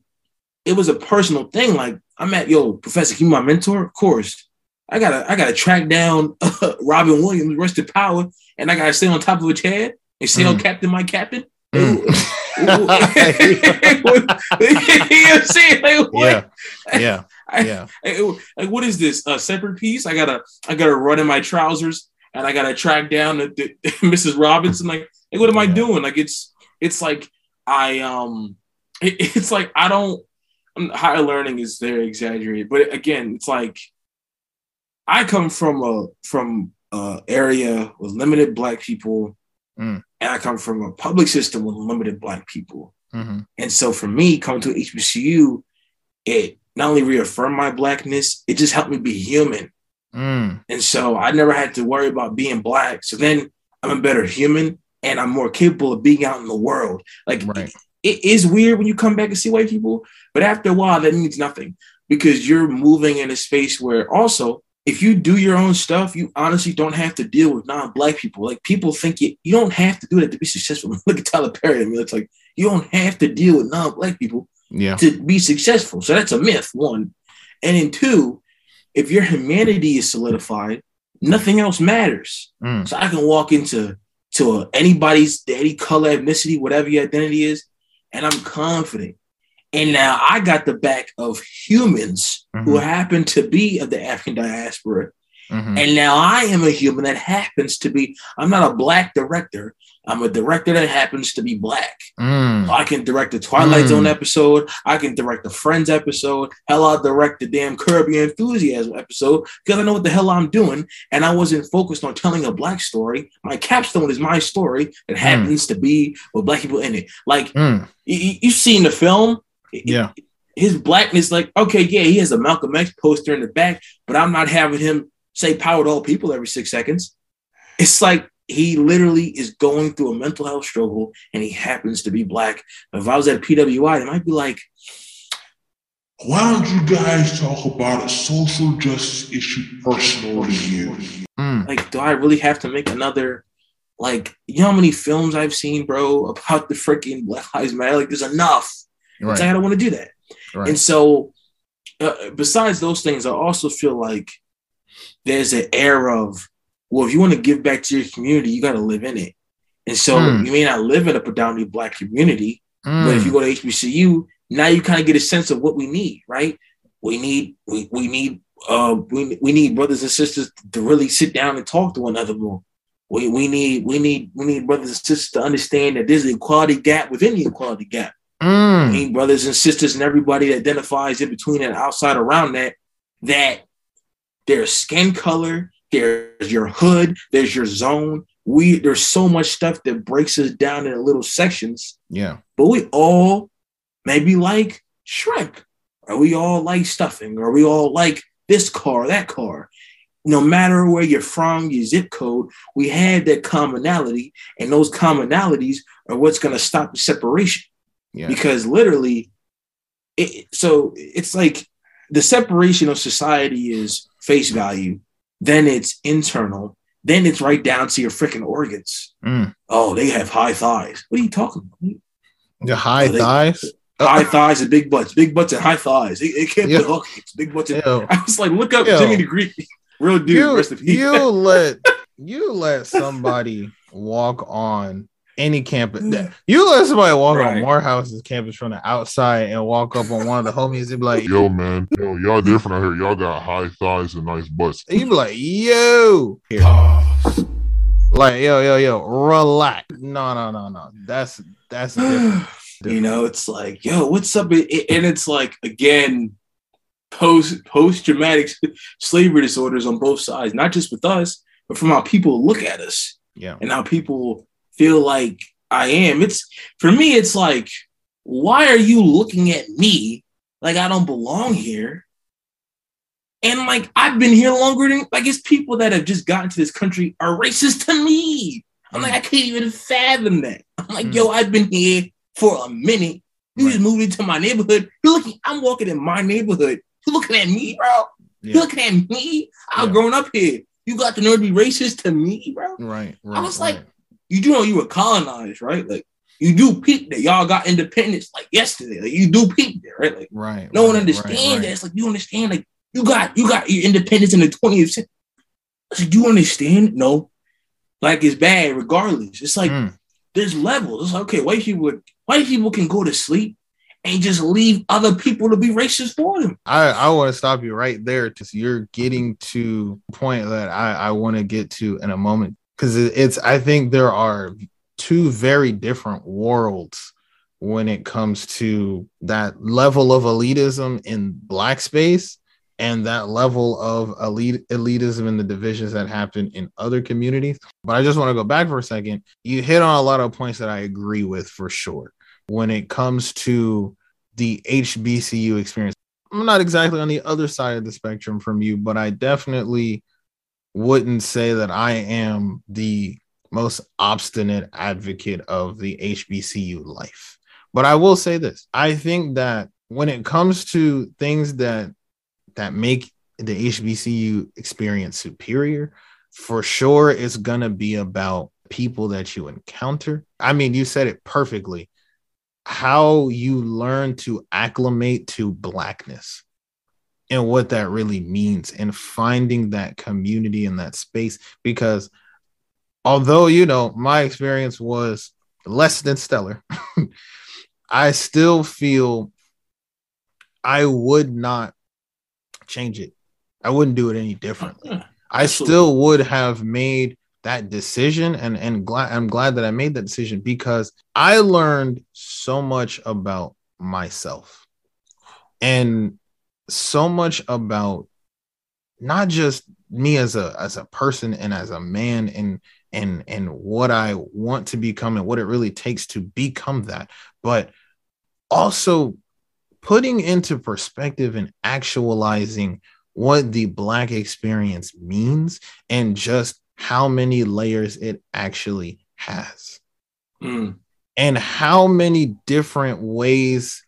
it was a personal thing. Like I'm at, yo, Professor, you my mentor? Of course. I gotta, I gotta track down uh, Robin Williams, Rusted Power, and I gotta stay on top of a chair and say, "Oh, Mm. Captain, my captain." Mm. you know what I'm saying? Like, what? Yeah. Yeah. I- Yeah. Like, like, what is this? A Separate Peace? I gotta, I gotta run in my trousers, and I gotta track down the, the, Mrs. Robinson. Like, like, what am I doing? Like, it's, it's like I, um, it- it's like I don't. Higher learning is very exaggerated, but again, it's like I come from a from a area with limited black people, Mm. and I come from a public system with limited black people. Mhm. And so for me, coming to HBCU, it not only reaffirmed my blackness, it just helped me be human. Mm. And so I never had to worry about being black. So then I'm a better human and I'm more capable of being out in the world. Like Right. It is weird when you come back and see white people, but after a while, that means nothing because you're moving in a space where also, if you do your own stuff, you honestly don't have to deal with non-black people. Like people think you, you don't have to do that to be successful. Look at Tyler Perry. I mean, it's like you don't have to deal with non-black people Yeah. to be successful. So that's a myth, one. And then two, if your humanity is solidified, nothing else matters. Mm. So I can walk into to anybody's any color, ethnicity, whatever your identity is, and I'm confident. And now I got the back of humans who Mhm. happen to be of the African diaspora. Mhm. And now I am a human that happens to be, I'm not a black director. I'm a director that happens to be black. Mm. I can direct the Twilight Mm. Zone episode. I can direct the Friends episode. Hell, I'll direct the damn Curb Your Enthusiasm episode because I know what the hell I'm doing. And I wasn't focused on telling a black story. My capstone is my story that happens to be with black people in it. Like, Mm. you, you- you've seen the film. Yeah. His blackness, like, okay, yeah, he has a Malcolm X poster in the back, but I'm not having him say power to all people every six seconds. It's like he literally is going through a mental health struggle and he happens to be black. If I was at a PWI, it might be like, Why don't you guys talk about a social justice issue personal to you? Mm. like, do I really have to make another like you know how many films I've seen, bro, about the freaking Black Lives Matter? Like, there's enough. It's like, I don't want to do that. Right. And so, uh, besides those things, I also feel like there's an air of, well, if you want to give back to your community, you got to live in it. And so, Hmm. you may not live in a predominantly Black community, but if Mm. you go to HBCU, now you kind of get a sense of what we need, right? We need, we, we need, uh, we, we need brothers and sisters to really sit down and talk to one another more. We, we need, we need, we need brothers and sisters to understand that there's an equality gap within the equality gap. Mm. Any brothers and sisters and everybody that identifies in between and outside around that, that their skin color, there's your hood, there's your zone. We there's so much stuff that breaks us down into little sections, Yeah. but we all maybe like shrimp, or we all like stuffing, or we all like this car, that car. No matter where you're from, your zip code, we have that commonality, and those commonalities are what's going to stop the separation Yeah. because literally it, so it's like the separation of society is face value then it's internal then it's right down to your freaking organs Mm. oh they have high thighs what are you talking about The high Oh, they- thighs. high thighs and big butts big butts and high thighs it, it can't Yeah. be it's big butts and, Yo, i was like look up Yo. jimmy the greek real dude you, you let you let somebody walk on any campus. Mm. You let somebody walk Right. on Morehouse's campus from the outside and walk up on one of the homies and be like, Yo, man, yo, y'all different out here. Y'all got high thighs and nice butts. you be like, yo, here. like, yo, yo, yo, relax. No, no, no, no. That's that's different. you know it's like yo what's up It- it- and it's like again post post traumatic slavery disorders on both sides not just with us but from how people look at us Yeah. and how people feel like I am. It's for me, it's like, why are you looking at me like I don't belong here? And like I've been here longer than like it's people that have just gotten to this country are racist to me. I'm like, I can't even fathom that. I'm like, Mm. yo, I've been here for a minute. You just moved into my neighborhood. You're looking, I'm walking in my neighborhood. You're looking at me, bro. You're looking at me. I've Yeah. grown up here. You got the nerve to be racist to me, bro. Right. Right. I was like, right. You do know you were colonized, right? Like you do peep that y'all got independence like yesterday. Like you do peep there, right? Like right. no one understands right, right. that. It's like you understand, like you got you got your independence in the 20th century. It's like, do you understand? No. Like it's bad regardless. It's like Mm. there's levels. It's like, okay, white people white people can go to sleep and just leave other people to be racist for them. I, I want to stop you right there because you're getting to point that I, I want to get to in a moment. Because it's, I think there are two very different worlds when it comes to that level of elitism in black space and that level of elite elitism in the divisions that happen in other communities. But I just want to go back for a second. You hit on a lot of points that I agree with for sure when it comes to the HBCU experience. I'm not exactly on the other side of the spectrum from you, but I definitely wouldn't say that I am the most obstinate advocate of the HBCU life. But I will say this. I think that when it comes to things that that make the HBCU experience superior, for sure it's going to be about people that you encounter. I mean, you said it perfectly how you learn to acclimate to blackness and what that really means and finding that community in that space. Because although you know my experience was less than stellar i still feel i would not change it. I wouldn't do it any differently. Yeah, I still would have made that decision and and glad I'm glad that I made that decision because I learned so much about myself. And so much about not just me as a as a person and as a man and and and what I want to become and what it really takes to become that but also putting into perspective and actualizing what the black experience means and just how many layers it actually has Mm. and how many different ways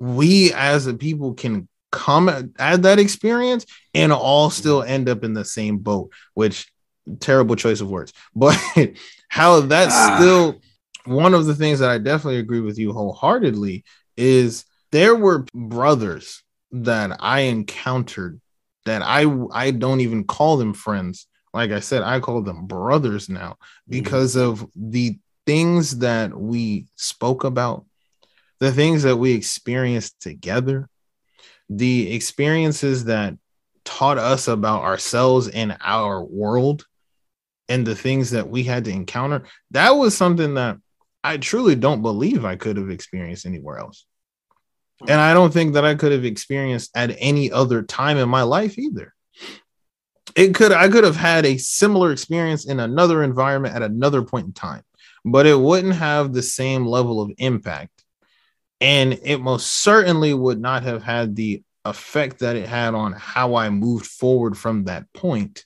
we as a people can come at at that experience and all still end up in the same boat which terrible choice of words but how that's Ah. still one of the things that i definitely agree with you wholeheartedly is there were brothers that i encountered that i i don't even call them friends like i said i call them brothers now because of the things that we spoke about, the things that we experienced together, the experiences that taught us about ourselves and our world, and the things that we had to encounter. That was something that I truly don't believe I could have experienced anywhere else. And I don't think that I could have experienced at any other time in my life either it could I could have had a similar experience in another environment at another point in time, but it wouldn't have the same level of impact. And it most certainly would not have had the effect that it had on how I moved forward from that point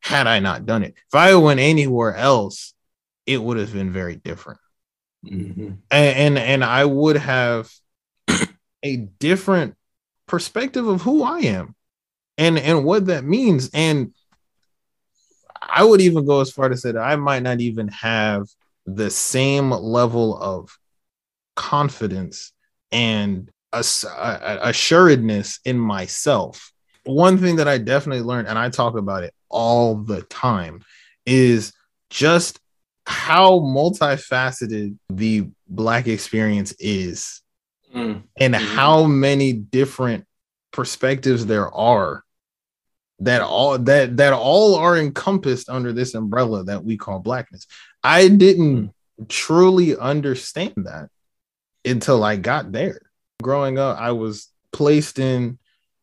had I not done it. If I went anywhere else, it would have been very different Mhm. and and, and I would have a different perspective of who I am and and what that means and I would even go as far to say that I might not even have the same level of confidence and ass- a- a- assuredness in myself. One thing that I definitely learned, and I talk about it all the time, is just how multifaceted the Black experience is Mm. and Mhm. how many different perspectives there are that all that that all are encompassed under this umbrella that we call blackness i didn't truly understand that until i got there growing up i was placed in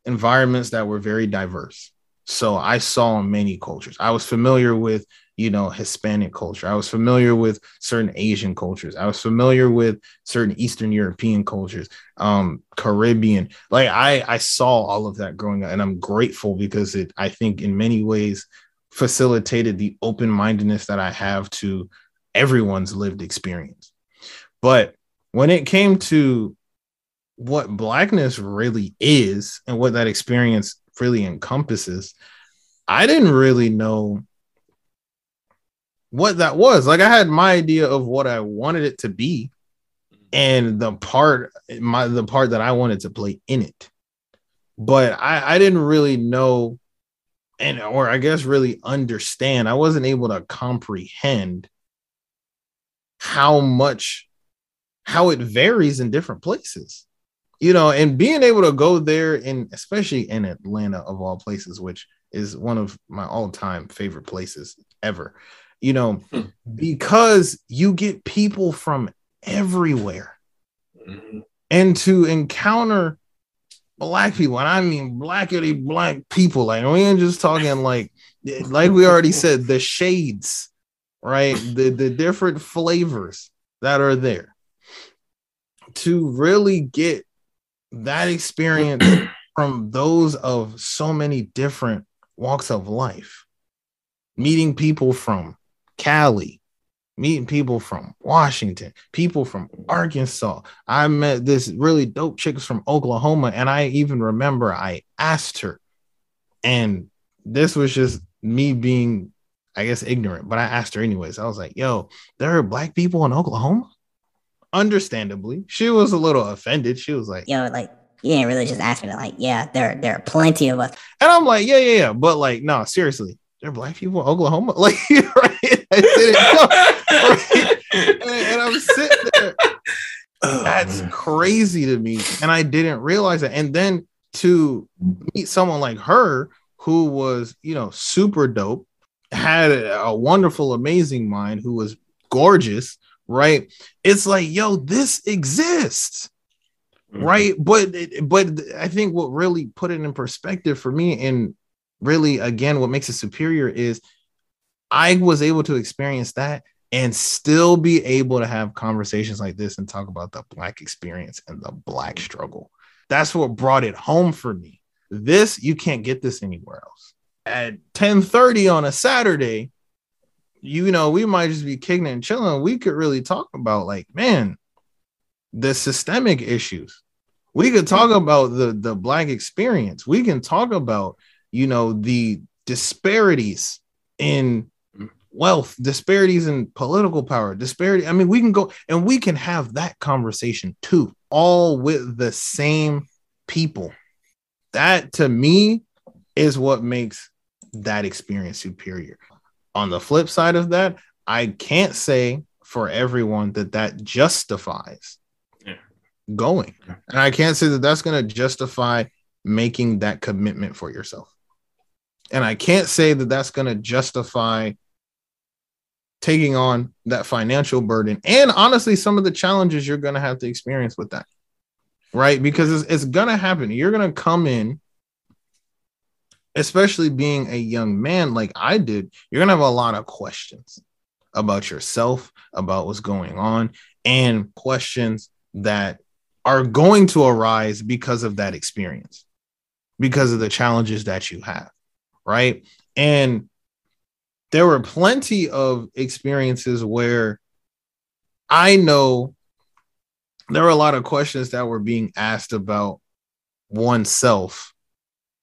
environments that were very diverse So I saw many cultures. I was familiar with, you know, Hispanic culture. I was familiar with certain Asian cultures. I was familiar with certain Eastern European cultures, um, Caribbean. Like I, I saw all of that growing up, and I'm grateful because it, I think, in many ways, facilitated the open mindedness that I have to everyone's lived experience. But when it came to what blackness really is and what that experience really encompasses, I didn't really know what that was. Like I had my idea of what I wanted it to be and the part my the part that I wanted to play in it. But I, I didn't really know and or I guess really understand. I wasn't able to comprehend how much how it varies in different places you know, and being able to go there and especially in Atlanta of all places, which is one of my all-time favorite places ever, you know, hmm. because you get people from everywhere. Mm-hmm. And to encounter black people, and I mean blackity black people, like we ain't just talking like like we already said, the shades, right? The the different flavors that are there. To really get that experience from those of so many different walks of life, meeting people from Cali, meeting people from Washington, people from Arkansas. I met this really dope chick from Oklahoma, and I even remember I asked her, and this was just me being, I guess, ignorant, but I asked her anyways. I was like, yo, there are black people in Oklahoma? Understandably, she was a little offended. She was like, "Yo, like you didn't really just ask me to like, yeah, there there are plenty of us." And I'm like, "Yeah, yeah, yeah," but like, no, seriously, there are black people in Oklahoma. Like, right? I didn't know. Right? And, and I'm sitting there. Oh, That's man. crazy to me, and I didn't realize that. And then to meet someone like her who was, you know, super dope, had a wonderful, amazing mind, who was gorgeous, right? It's like, yo, this exists. Mm-hmm. Right. But but I think what really put it in perspective for me, and really again, what makes it superior is I was able to experience that and still be able to have conversations like this and talk about the black experience and the black struggle. That's what brought it home for me. This you can't get this anywhere else. At 10:30 on a Saturday, you know, we might just be kicking and chilling. We could really talk about like, man, the systemic issues. We could talk mm-hmm. about the the black experience. We can talk about, you know, the disparities in wealth, disparities in political power, disparity. I mean, we can go and we can have that conversation too, all with the same people. That to me is what makes that experience superior on the flip side of that, I can't say for everyone that that justifies yeah. going. And I can't say that that's going to justify making that commitment for yourself. And I can't say that that's going to justify taking on that financial burden and honestly some of the challenges you're going to have to experience with that. Right? Because it's, it's going to happen. You're going to come in especially being a young man like I did, you're going to have a lot of questions about yourself, about what's going on, and questions that are going to arise because of that experience, because of the challenges that you have. Right. And there were plenty of experiences where I know there were a lot of questions that were being asked about oneself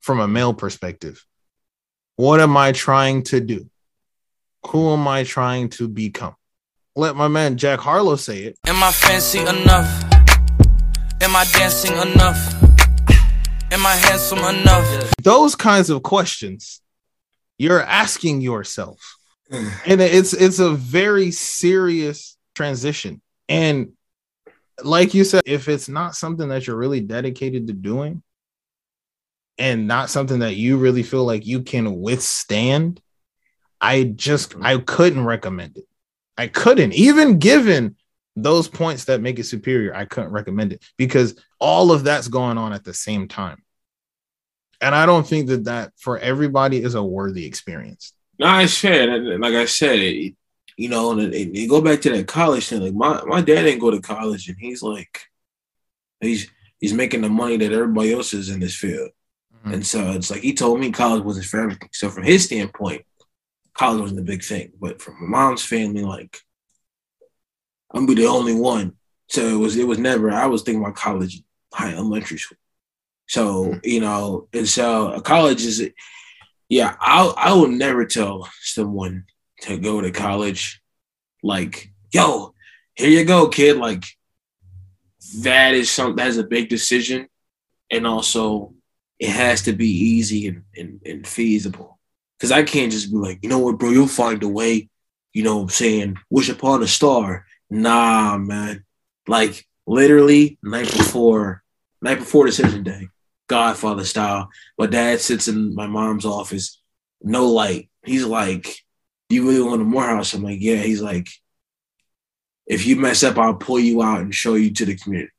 from a male perspective. What am I trying to do? Who am I trying to become? Let my man Jack Harlow say it. Am I fancy enough? Am I dancing enough? Am I handsome enough? Those kinds of questions you're asking yourself. and it's it's a very serious transition. And like you said, if it's not something that you're really dedicated to doing, and not something that you really feel like you can withstand, I just mm-hmm. I couldn't recommend it. I couldn't even given those points that make it superior. I couldn't recommend it because all of that's going on at the same time. And I don't think that that for everybody is a worthy experience. No, it's fair. Like I said, it, you know, and, and you go back to that college thing. Like my, my dad didn't go to college, and he's like, he's he's making the money that everybody else is in this field. Mhm. And so it's like he told me college wasn't for everything. So from his standpoint, college wasn't the big thing. But from my mom's family, like I'm gonna be the only one. So it was it was never. I was thinking about college, high elementary school. So you know, and so college is, yeah. I I will never tell someone to go to college, like yo, here you go, kid. Like that is something that's a big decision, and also it has to be easy and, and, and feasible. Cause I can't just be like, you know what, bro, you'll find a way, you know what I'm saying, wish upon a star. Nah, man. Like literally night before, night before decision day, Godfather style. My dad sits in my mom's office, no light. He's like, you really want a Morehouse? I'm like, Yeah. He's like, if you mess up, I'll pull you out and show you to the community.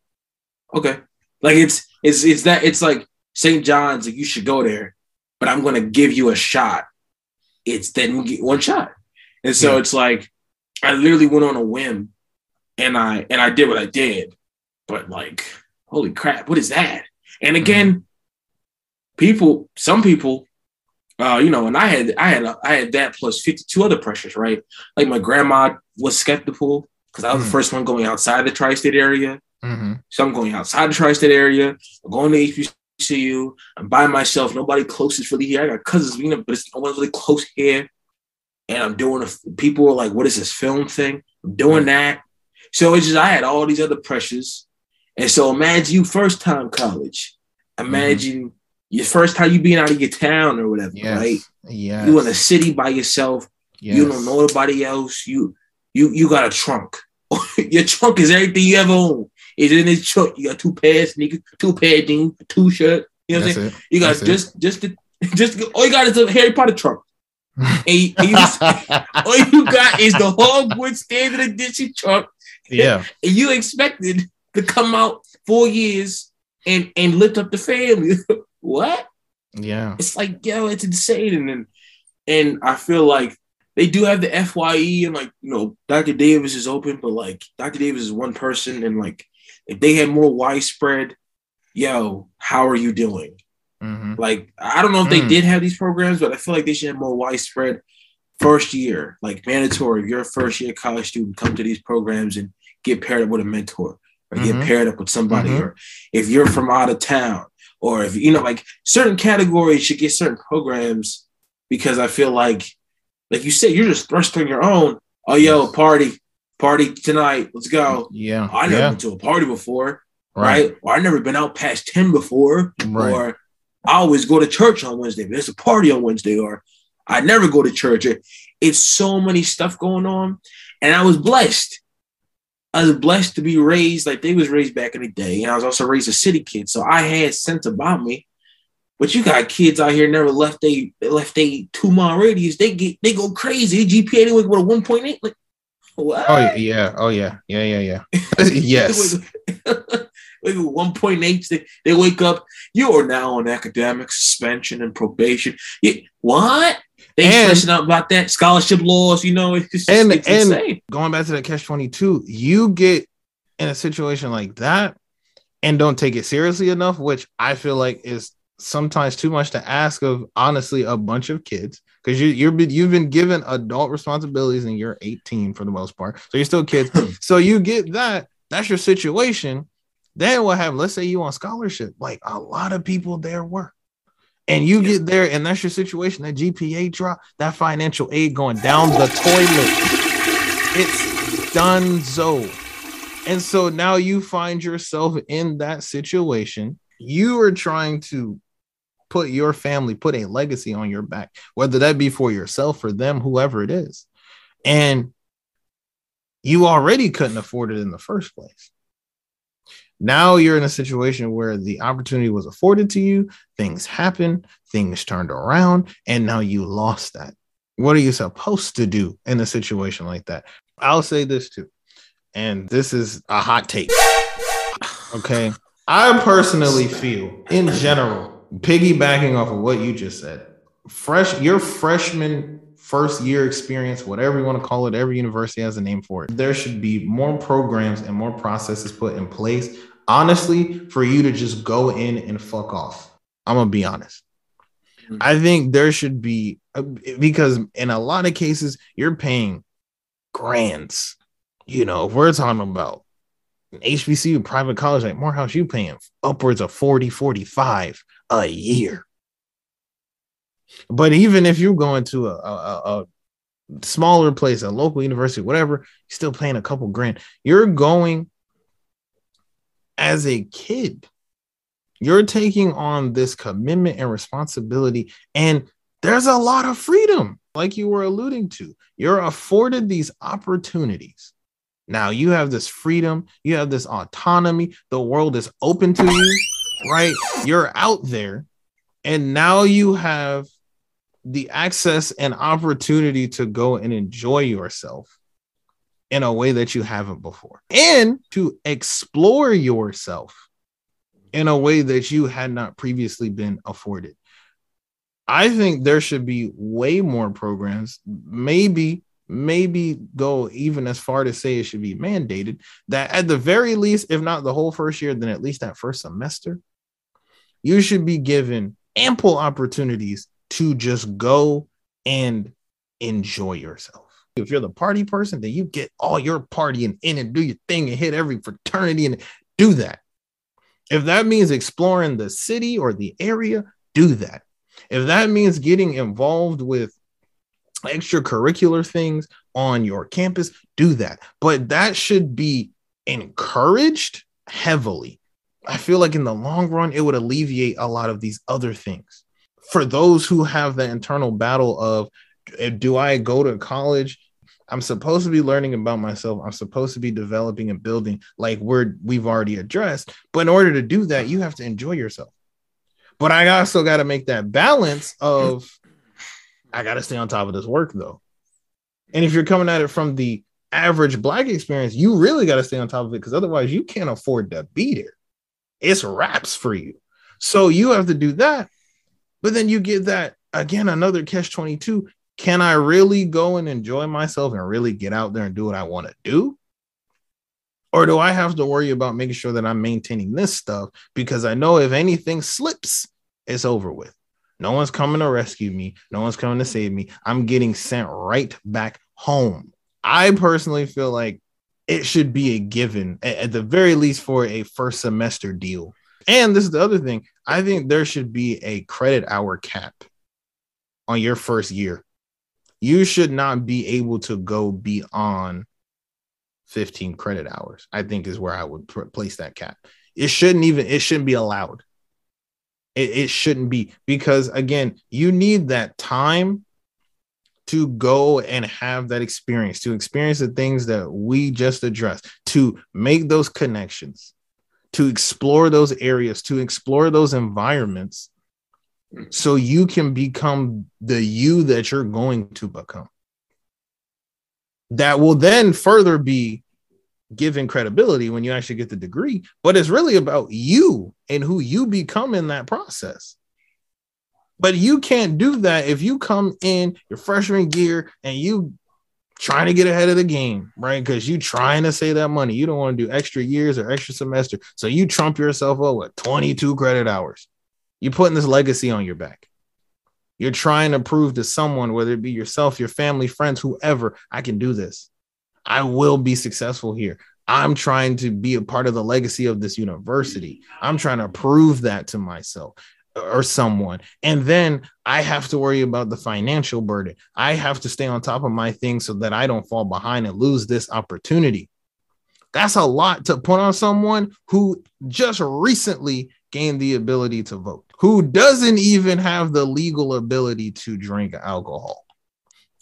Okay. Like it's it's it's that it's like St. John's, you should go there, but I'm gonna give you a shot. It's then get one shot. And so Yeah. it's like I literally went on a whim and I and I did what I did. But like, holy crap, what is that? And again, people, some people, uh, you know, and I had I had I had that plus 52 other pressures, right? Like my grandma was skeptical because I was Mhm. the first one going outside the tri-state area. Mhm. So I'm going outside the tri-state area. Going to HBCU. I'm by myself. Nobody close is really here. I got cousins, you know, but it's no one's really close here. And I'm doing a, people are like, what is this film thing? I'm doing that. So it's just I had all these other pressures. And so imagine you first time college. Imagine mm-hmm. your first time you being out of your town or whatever, Yes. right? Yeah. You in a city by yourself. yes. You don't know nobody else. You you you got a trunk. Your trunk is everything you ever own. It's in his trunk. You got two pairs sneakers, two pair of jeans, two shirt. You know what I'm saying? it. You got That's it. just just the, just all you got is a Harry Potter trunk. And you, and you just, all you got is the Hogwarts standard edition trunk, yeah. and you expected to come out four years and and lift up the family. what? Yeah. It's like, yo, it's insane. And then, and I feel like they do have the FYE and like, you know, Dr. Davis is open, but like Dr. Davis is one person. And like, if they had more widespread, yo, how are you doing? Mhm. Like, I don't know if they Mm. did have these programs, but I feel like they should have more widespread first year, like mandatory. If you're a first year college student, come to these programs and get paired up with a mentor or Mhm. get paired up with somebody. Mhm. Or if you're from out of town, or if you know, like certain categories should get certain programs because I feel like, like you said, you're just thrust on your own. Oh, yo, party, party tonight. Let's go. Yeah. I never yeah. been to a party before, Right. right? Or I never been out past 10 before Right. or I always go to church on Wednesday. but There's a party on Wednesday, or I never go to church. It's so many stuff going on, and I was blessed. I was blessed to be raised like they was raised back in the day, and I was also raised a city kid, so I had sense about me. But you got kids out here never left they they left they two mile radius. They get they go crazy. GPA they wake up with a one point eight. Like Oh, what? Oh yeah. Oh yeah. Yeah, yeah, yeah. yes. Like 1.8, they, they wake up. You are now on academic suspension and probation. What? They And- stressing out about that scholarship laws. You know, it's just And- it's and- insane. Going back to the catch 22, you get in a situation like that and don't take it seriously enough, which I feel like is sometimes too much to ask of honestly a bunch of kids because you you're been, you've been given adult responsibilities and you're 18 for the most part, so you're still kids. Hmm. so you get that. That's your situation. Then what happens? Let's say you on scholarship, like a lot of people there were. And you get there, and that's your situation. That GPA drop, that financial aid going down the toilet. It's done so. And so now you find yourself in that situation. You are trying to put your family, put a legacy on your back, whether that be for yourself or them, whoever it is. And you already couldn't afford it in the first place. Now you're in a situation where the opportunity was afforded to you, things happened, things turned around, and now you lost that. What are you supposed to do in a situation like that? I'll say this too, and this is a hot take. Okay. I personally feel, in general, piggybacking off of what you just said, fresh your freshman first year experience, whatever you want to call it, every university has a name for it. There should be more programs and more processes put in place, honestly, for you to just go in and fuck off. I'm gonna be honest. Mhm. I think there should be uh, because in a lot of cases you're paying grants. You know, if we're talking about an HBCU private college like Morehouse, you paying upwards of 40, 45 a year. But even if you're going to a, a, a smaller place, a local university, whatever, you're still paying a couple grand. You're going as a kid. You're taking on this commitment and responsibility, and there's a lot of freedom, like you were alluding to. You're afforded these opportunities. Now you have this freedom, you have this autonomy. The world is open to you, right? You're out there, and now you have the access and opportunity to go and enjoy yourself in a way that you haven't before and to explore yourself in a way that you had not previously been afforded. I think there should be way more programs, maybe, maybe go even as far to say it should be mandated that at the very least, if not the whole first year, then at least that first semester, you should be given ample opportunities to just go and enjoy yourself. If you're the party person, then you get all your partying in and do your thing and hit every fraternity and do that. If that means exploring the city or the area, do that. If that means getting involved with extracurricular things on your campus, do that. But that should be encouraged heavily. I feel like in the long run, it would alleviate a lot of these other things. For those who have the internal battle of, eh, do I go to college? I'm supposed to be learning about myself. I'm supposed to be developing and building like we're we've already addressed. But in order to do that, you have to enjoy yourself. But I also got to make that balance of I got to stay on top of this work though. And if you're coming at it from the average black experience, you really got to stay on top of it because otherwise you can't afford to be there. It's wraps for you. So you have to do that. But then you get that again, another catch 22. Can I really go and enjoy myself and really get out there and do what I want to do? Or do I have to worry about making sure that I'm maintaining this stuff because I know if anything slips, it's over with. No one's coming to rescue me. No one's coming to save me. I'm getting sent right back home. I personally feel like it should be a given, at the very least, for a first semester deal. And this is the other thing I think there should be a credit hour cap on your first year. You should not be able to go beyond 15 credit hours, I think is where I would place that cap. It shouldn't even, it shouldn't be allowed. It, it shouldn't be because, again, you need that time to go and have that experience, to experience the things that we just addressed, to make those connections, to explore those areas, to explore those environments so you can become the you that you're going to become. That will then further be given credibility when you actually get the degree, but it's really about you and who you become in that process. But you can't do that if you come in your freshman year and you trying to get ahead of the game, right? Because you trying to save that money. You don't want to do extra years or extra semester. So you trump yourself up with 22 credit hours. You're putting this legacy on your back. You're trying to prove to someone, whether it be yourself, your family, friends, whoever, I can do this. I will be successful here. I'm trying to be a part of the legacy of this university. I'm trying to prove that to myself or someone. And then I have to worry about the financial burden. I have to stay on top of my things so that I don't fall behind and lose this opportunity. That's a lot to put on someone who just recently gained the ability to vote, who doesn't even have the legal ability to drink alcohol.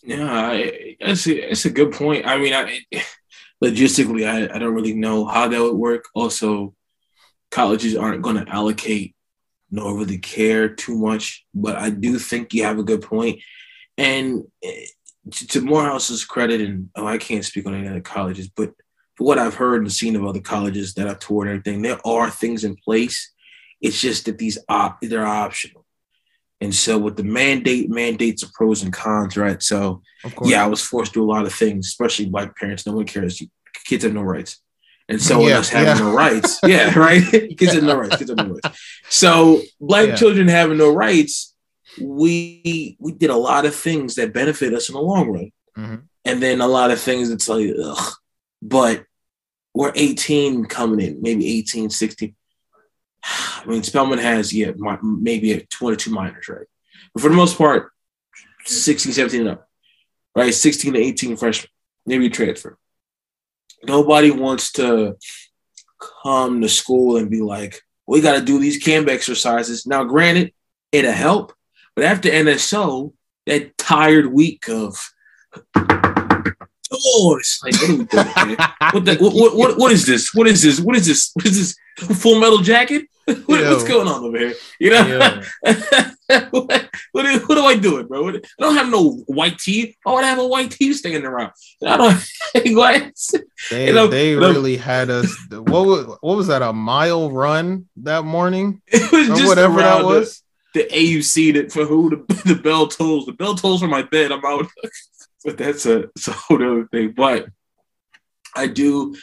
Yeah, it's a, it's a good point. I mean, I, logistically, I, I don't really know how that would work. Also, colleges aren't going to allocate nor really care too much, but I do think you have a good point. And eh, to, to Morehouse's credit, and oh, I can't speak on any other colleges, but for what I've heard and seen of other colleges that I've toured and everything, there are things in place. It's just that these op- they're optional. And so with the mandate, mandates are pros and cons, right? So yeah, I was forced to do a lot of things, especially black parents. No one cares. Kids have no rights. And so Yeah, us having yeah. no rights, yeah, right? kids have no rights. Kids have no rights. So black Yeah. children having no rights, we we did a lot of things that benefit us in the long run. Mhm. And then a lot of things that's like, ugh. But we're 18 coming in, maybe 18, 16. I mean, Spelman has, yeah, mi- maybe a two or two minors, right? But for the most part, 16, 17 and up, right? 16 to 18 freshmen, maybe transfer. Nobody wants to come to school and be like, we got to do these camp exercises. Now, granted, it'll help, but after NSO, that tired week of, oh, it's like what are we doing? What, the, what, what, what, what is this? What is this? What is this? What is this? Full metal jacket? What, what's going on over here? You know? What, what, do- what am I doing, bro? What, I don't have no white tee. I would have a white tee standing around. I don't. what? They, You know, they the- really had us. What was, what was that? A mile run that morning, It was just whatever that was. The, the AUC that for who the, the bell tolls. The bell tolls for my bed. I'm out. but that's a, it's a whole other thing. But I do,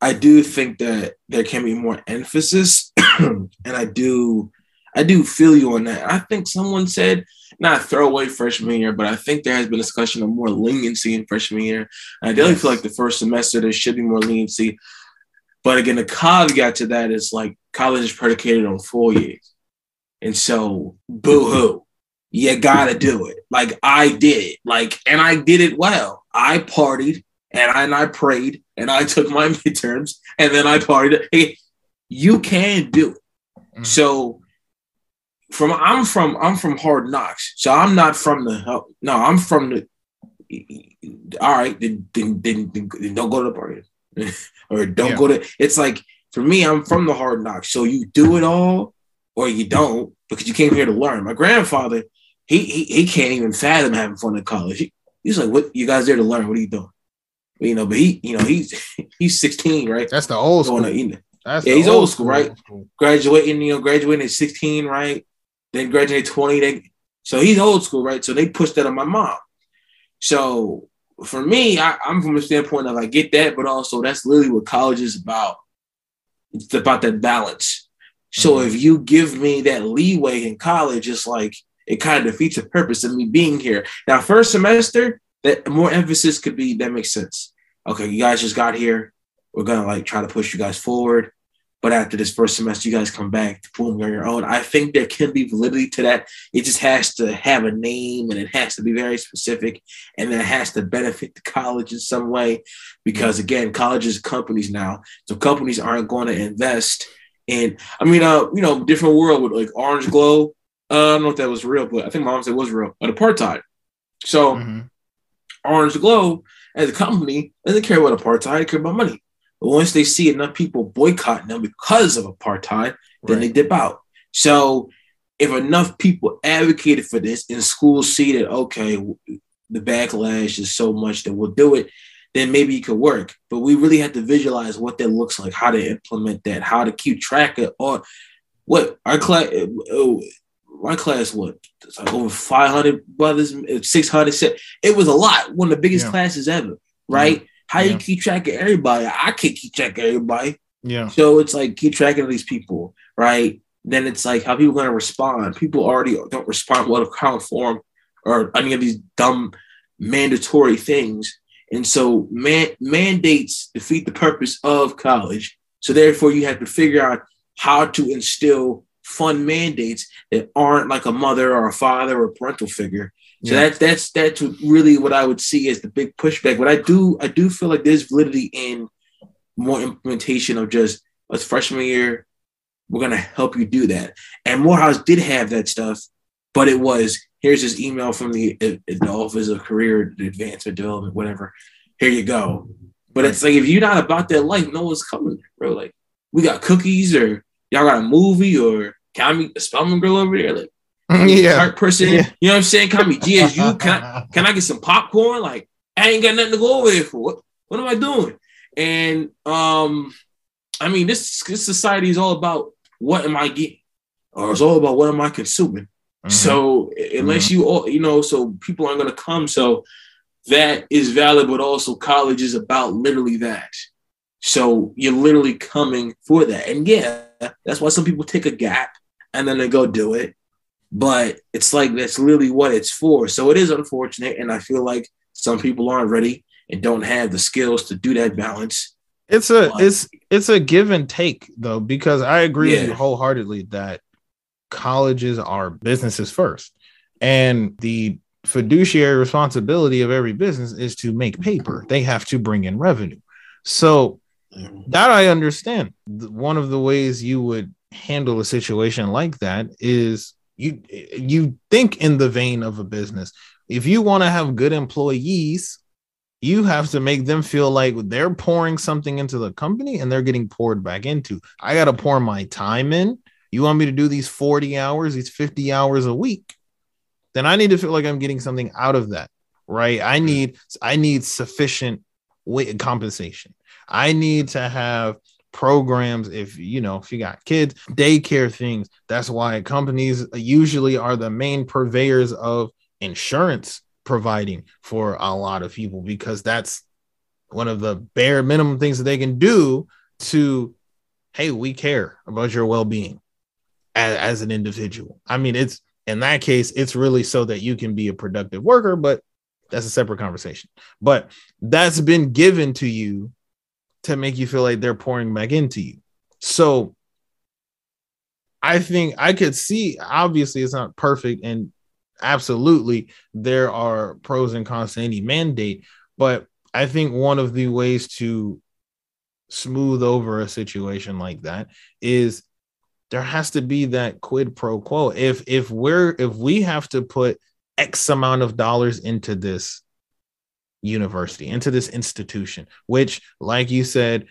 I do think that there can be more emphasis, and I do, I do feel you on that. I think someone said not throwaway freshman year, but I think there has been discussion of more leniency in freshman year. I definitely feel like the first semester there should be more leniency. But again, the caveat to that is like college is predicated on four years. And so, boo hoo, you gotta do it. Like I did like, and I did it well. I partied and I, and I prayed and I took my midterms and then I partied. Hey, you can do it. Mhm. So, from I'm from I'm from Hard Knocks, so I'm not from the no, I'm from the. All right, then then, then, then don't go to the party, or don't Yeah. go to. It's like for me, I'm from the Hard Knocks, so you do it all or you don't because you came here to learn. My grandfather, he he, he can't even fathom having fun in college. He, he's like, "What you guys there to learn? What are you doing?" You know, but he, you know, he's he's 16, right? That's the old school. To, you know, That's Yeah, he's old school, right? school. graduating, you know, graduating at 16, right? Then graduate 20. Then so he's old school, right? So they pushed that on my mom. So for me, I, I'm from a standpoint of I get that, but also that's literally what college is about. It's about that balance. So Mhm. if you give me that leeway in college, it's like it kind of defeats the purpose of me being here. Now, first semester, that more emphasis could be that makes sense. Okay, you guys just got here. We're gonna like try to push you guys forward. But after this first semester, you guys come back, boom, you're on your own. I think there can be validity to that. It just has to have a name and it has to be very specific and then it has to benefit the college in some way. Because again, colleges are companies now. So companies aren't going to invest in, I mean, uh, you know, different world with like Orange Glow. Uh, I don't know if that was real, but I think mom said it was real. But apartheid. So Mhm. Orange Glow as a company doesn't care about apartheid, care about money. But once they see enough people boycotting them because of apartheid, then Right. they dip out. So if enough people advocated for this and schools see that, okay, the backlash is so much that we'll do it, then maybe it could work. But we really have to visualize what that looks like, how to implement that, how to keep track of, or what our class, uh, uh, my class, what, like over 500 brothers, 600, se- it was a lot, one of the biggest Yeah. classes ever, right? How you keep track of everybody? I can't keep track of everybody. Yeah. So it's like keep tracking of these people, right? Then it's like how people gonna respond. People already don't respond well to current form or any of these dumb mandatory things. And so man- mandates defeat the purpose of college. So therefore you have to figure out how to instill fun mandates that aren't like a mother or a father or a parental figure. So Yeah. that's that's that's really what I would see as the big pushback. But I do I do feel like there's validity in more implementation of just as freshman year, we're gonna help you do that. And Morehouse did have that stuff, but it was here's this email from the, the Office of Career Advancement Development, whatever. Here you go. But it's like if you're not about that life, no one's coming, bro. Like we got cookies or y'all got a movie or can I meet the Spelman girl over there? Like yeah. art person, Yeah. you know what I'm saying? Can I meet GSU? Can I, can I get some popcorn? Like, I ain't got nothing to go over there for. What, what am I doing? And um, I mean, this this society is all about what am I getting? or it's all about what am I consuming. Mhm. So unless you all, you know, so people aren't going to come. So that is valid, but also college is about literally that. So you're literally coming for that. And yeah, that's why some people take a gap and then they go do it. But it's like that's literally what it's for. So it is unfortunate. And I feel like some people aren't ready and don't have the skills to do that balance. It's a But- it's it's a give and take though because I agree with you wholeheartedly that colleges are businesses first, and the fiduciary responsibility of every business is to make paper. They have to bring in revenue. So that I understand. One of the ways you would handle a situation like that is you you think in the vein of a business. If you want to have good employees, you have to make them feel like they're pouring something into the company and they're getting poured back into. I got to pour my time in. You want me to do these 40 hours, these 50 hours a week? Then I need to feel like I'm getting something out of that, right? I mm-hmm. need I need sufficient compensation. I need to have programs if you know if you got kids daycare things. That's why companies usually are the main purveyors of insurance providing for a lot of people because that's one of the bare minimum things that they can do to hey we care about your well-being as, as an individual. I mean it's in that case it's really so that you can be a productive worker but that's a separate conversation. But that's been given to you to make you feel like they're pouring back into you. So i think i could see obviously it's not perfect and absolutely there are pros and cons to any mandate but i think one of the ways to smooth over a situation like that is there has to be that quid pro quo. If if we're if we have to put x amount of dollars into this university into this institution which like you said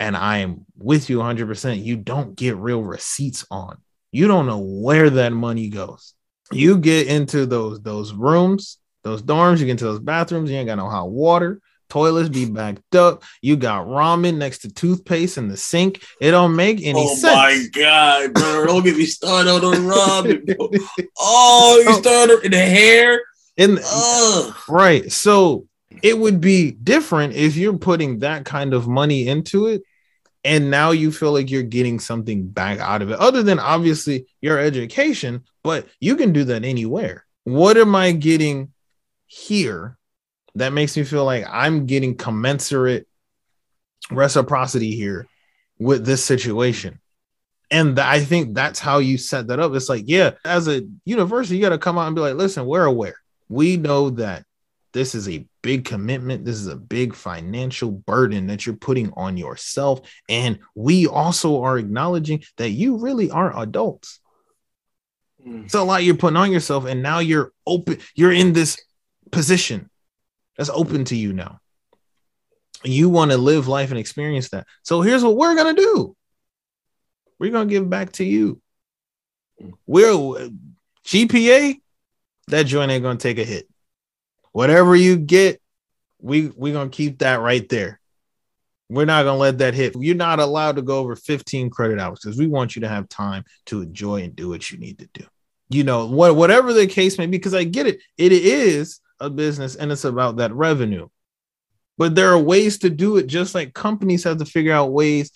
and i am with you 100% you don't get real receipts on you don't know where that money goes you get into those those rooms, those dorms, you get into those bathrooms, you ain't got no hot water, toilets be backed up, you got ramen next to toothpaste in the sink. It don't make any oh sense. my god, bro! Don't get me started on the ramen. bro. Oh, you oh. started in the hair. In Ugh. right. So it would be different if you're putting that kind of money into it and now you feel like you're getting something back out of it other than obviously your education but you can do that anywhere. What am i getting here that makes me feel like i'm getting commensurate reciprocity here with this situation? And th- i think that's how you set that up. It's like yeah as a university you got to come out and be like listen we're aware. We know that this is a big commitment. This is a big financial burden that you're putting on yourself. And we also are acknowledging that you really are adults. Hmm. It's a lot you're putting on yourself. And now you're open, you're in this position that's open to you now. You want to live life and experience that. So here's what we're going to do we're going to give back to you. Hmm. We're GPA, that joint ain't going to take a hit whatever you get, we we're gonna keep that right there. We're not gonna let that hit. You're not allowed to go over 15 credit hours because we want you to have time to enjoy and do what you need to do. You know, what whatever the case may be, because I get it, it is a business and it's about that revenue. But there are ways to do it, just like companies have to figure out ways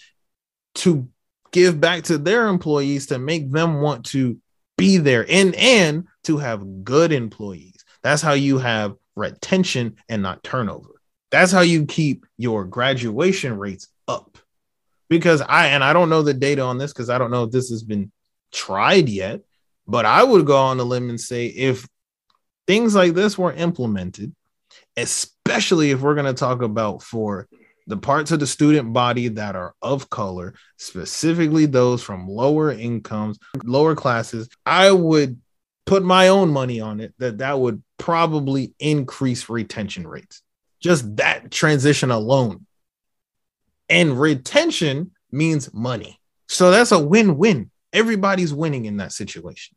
to give back to their employees to make them want to be there and and to have good employees. That's how you have retention and not turnover. That's how you keep your graduation rates up. Because I and I don't know the data on this because I don't know if this has been tried yet, but I would go on the limb and say if things like this were implemented, especially if we're going to talk about for the parts of the student body that are of color, specifically those from lower incomes, lower classes, I would put my own money on it that that would probably increase retention rates. Just that transition alone. And retention means money. So that's a win win. Everybody's winning in that situation.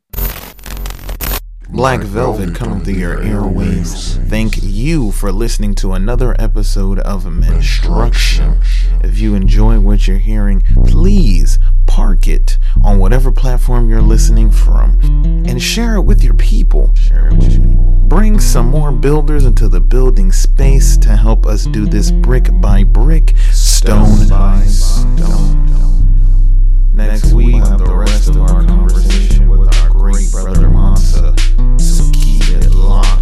Black Velvet coming through your airwaves. Thank you for listening to another episode of Menstruction. If you enjoy what you're hearing, please park it on whatever platform you're listening from and share it with your people. Share it with your people. Bring some more builders into the building space to help us do this brick by brick, stone by stone Next week on the rest of our conversation with our great brother Mansa. So keep it locked.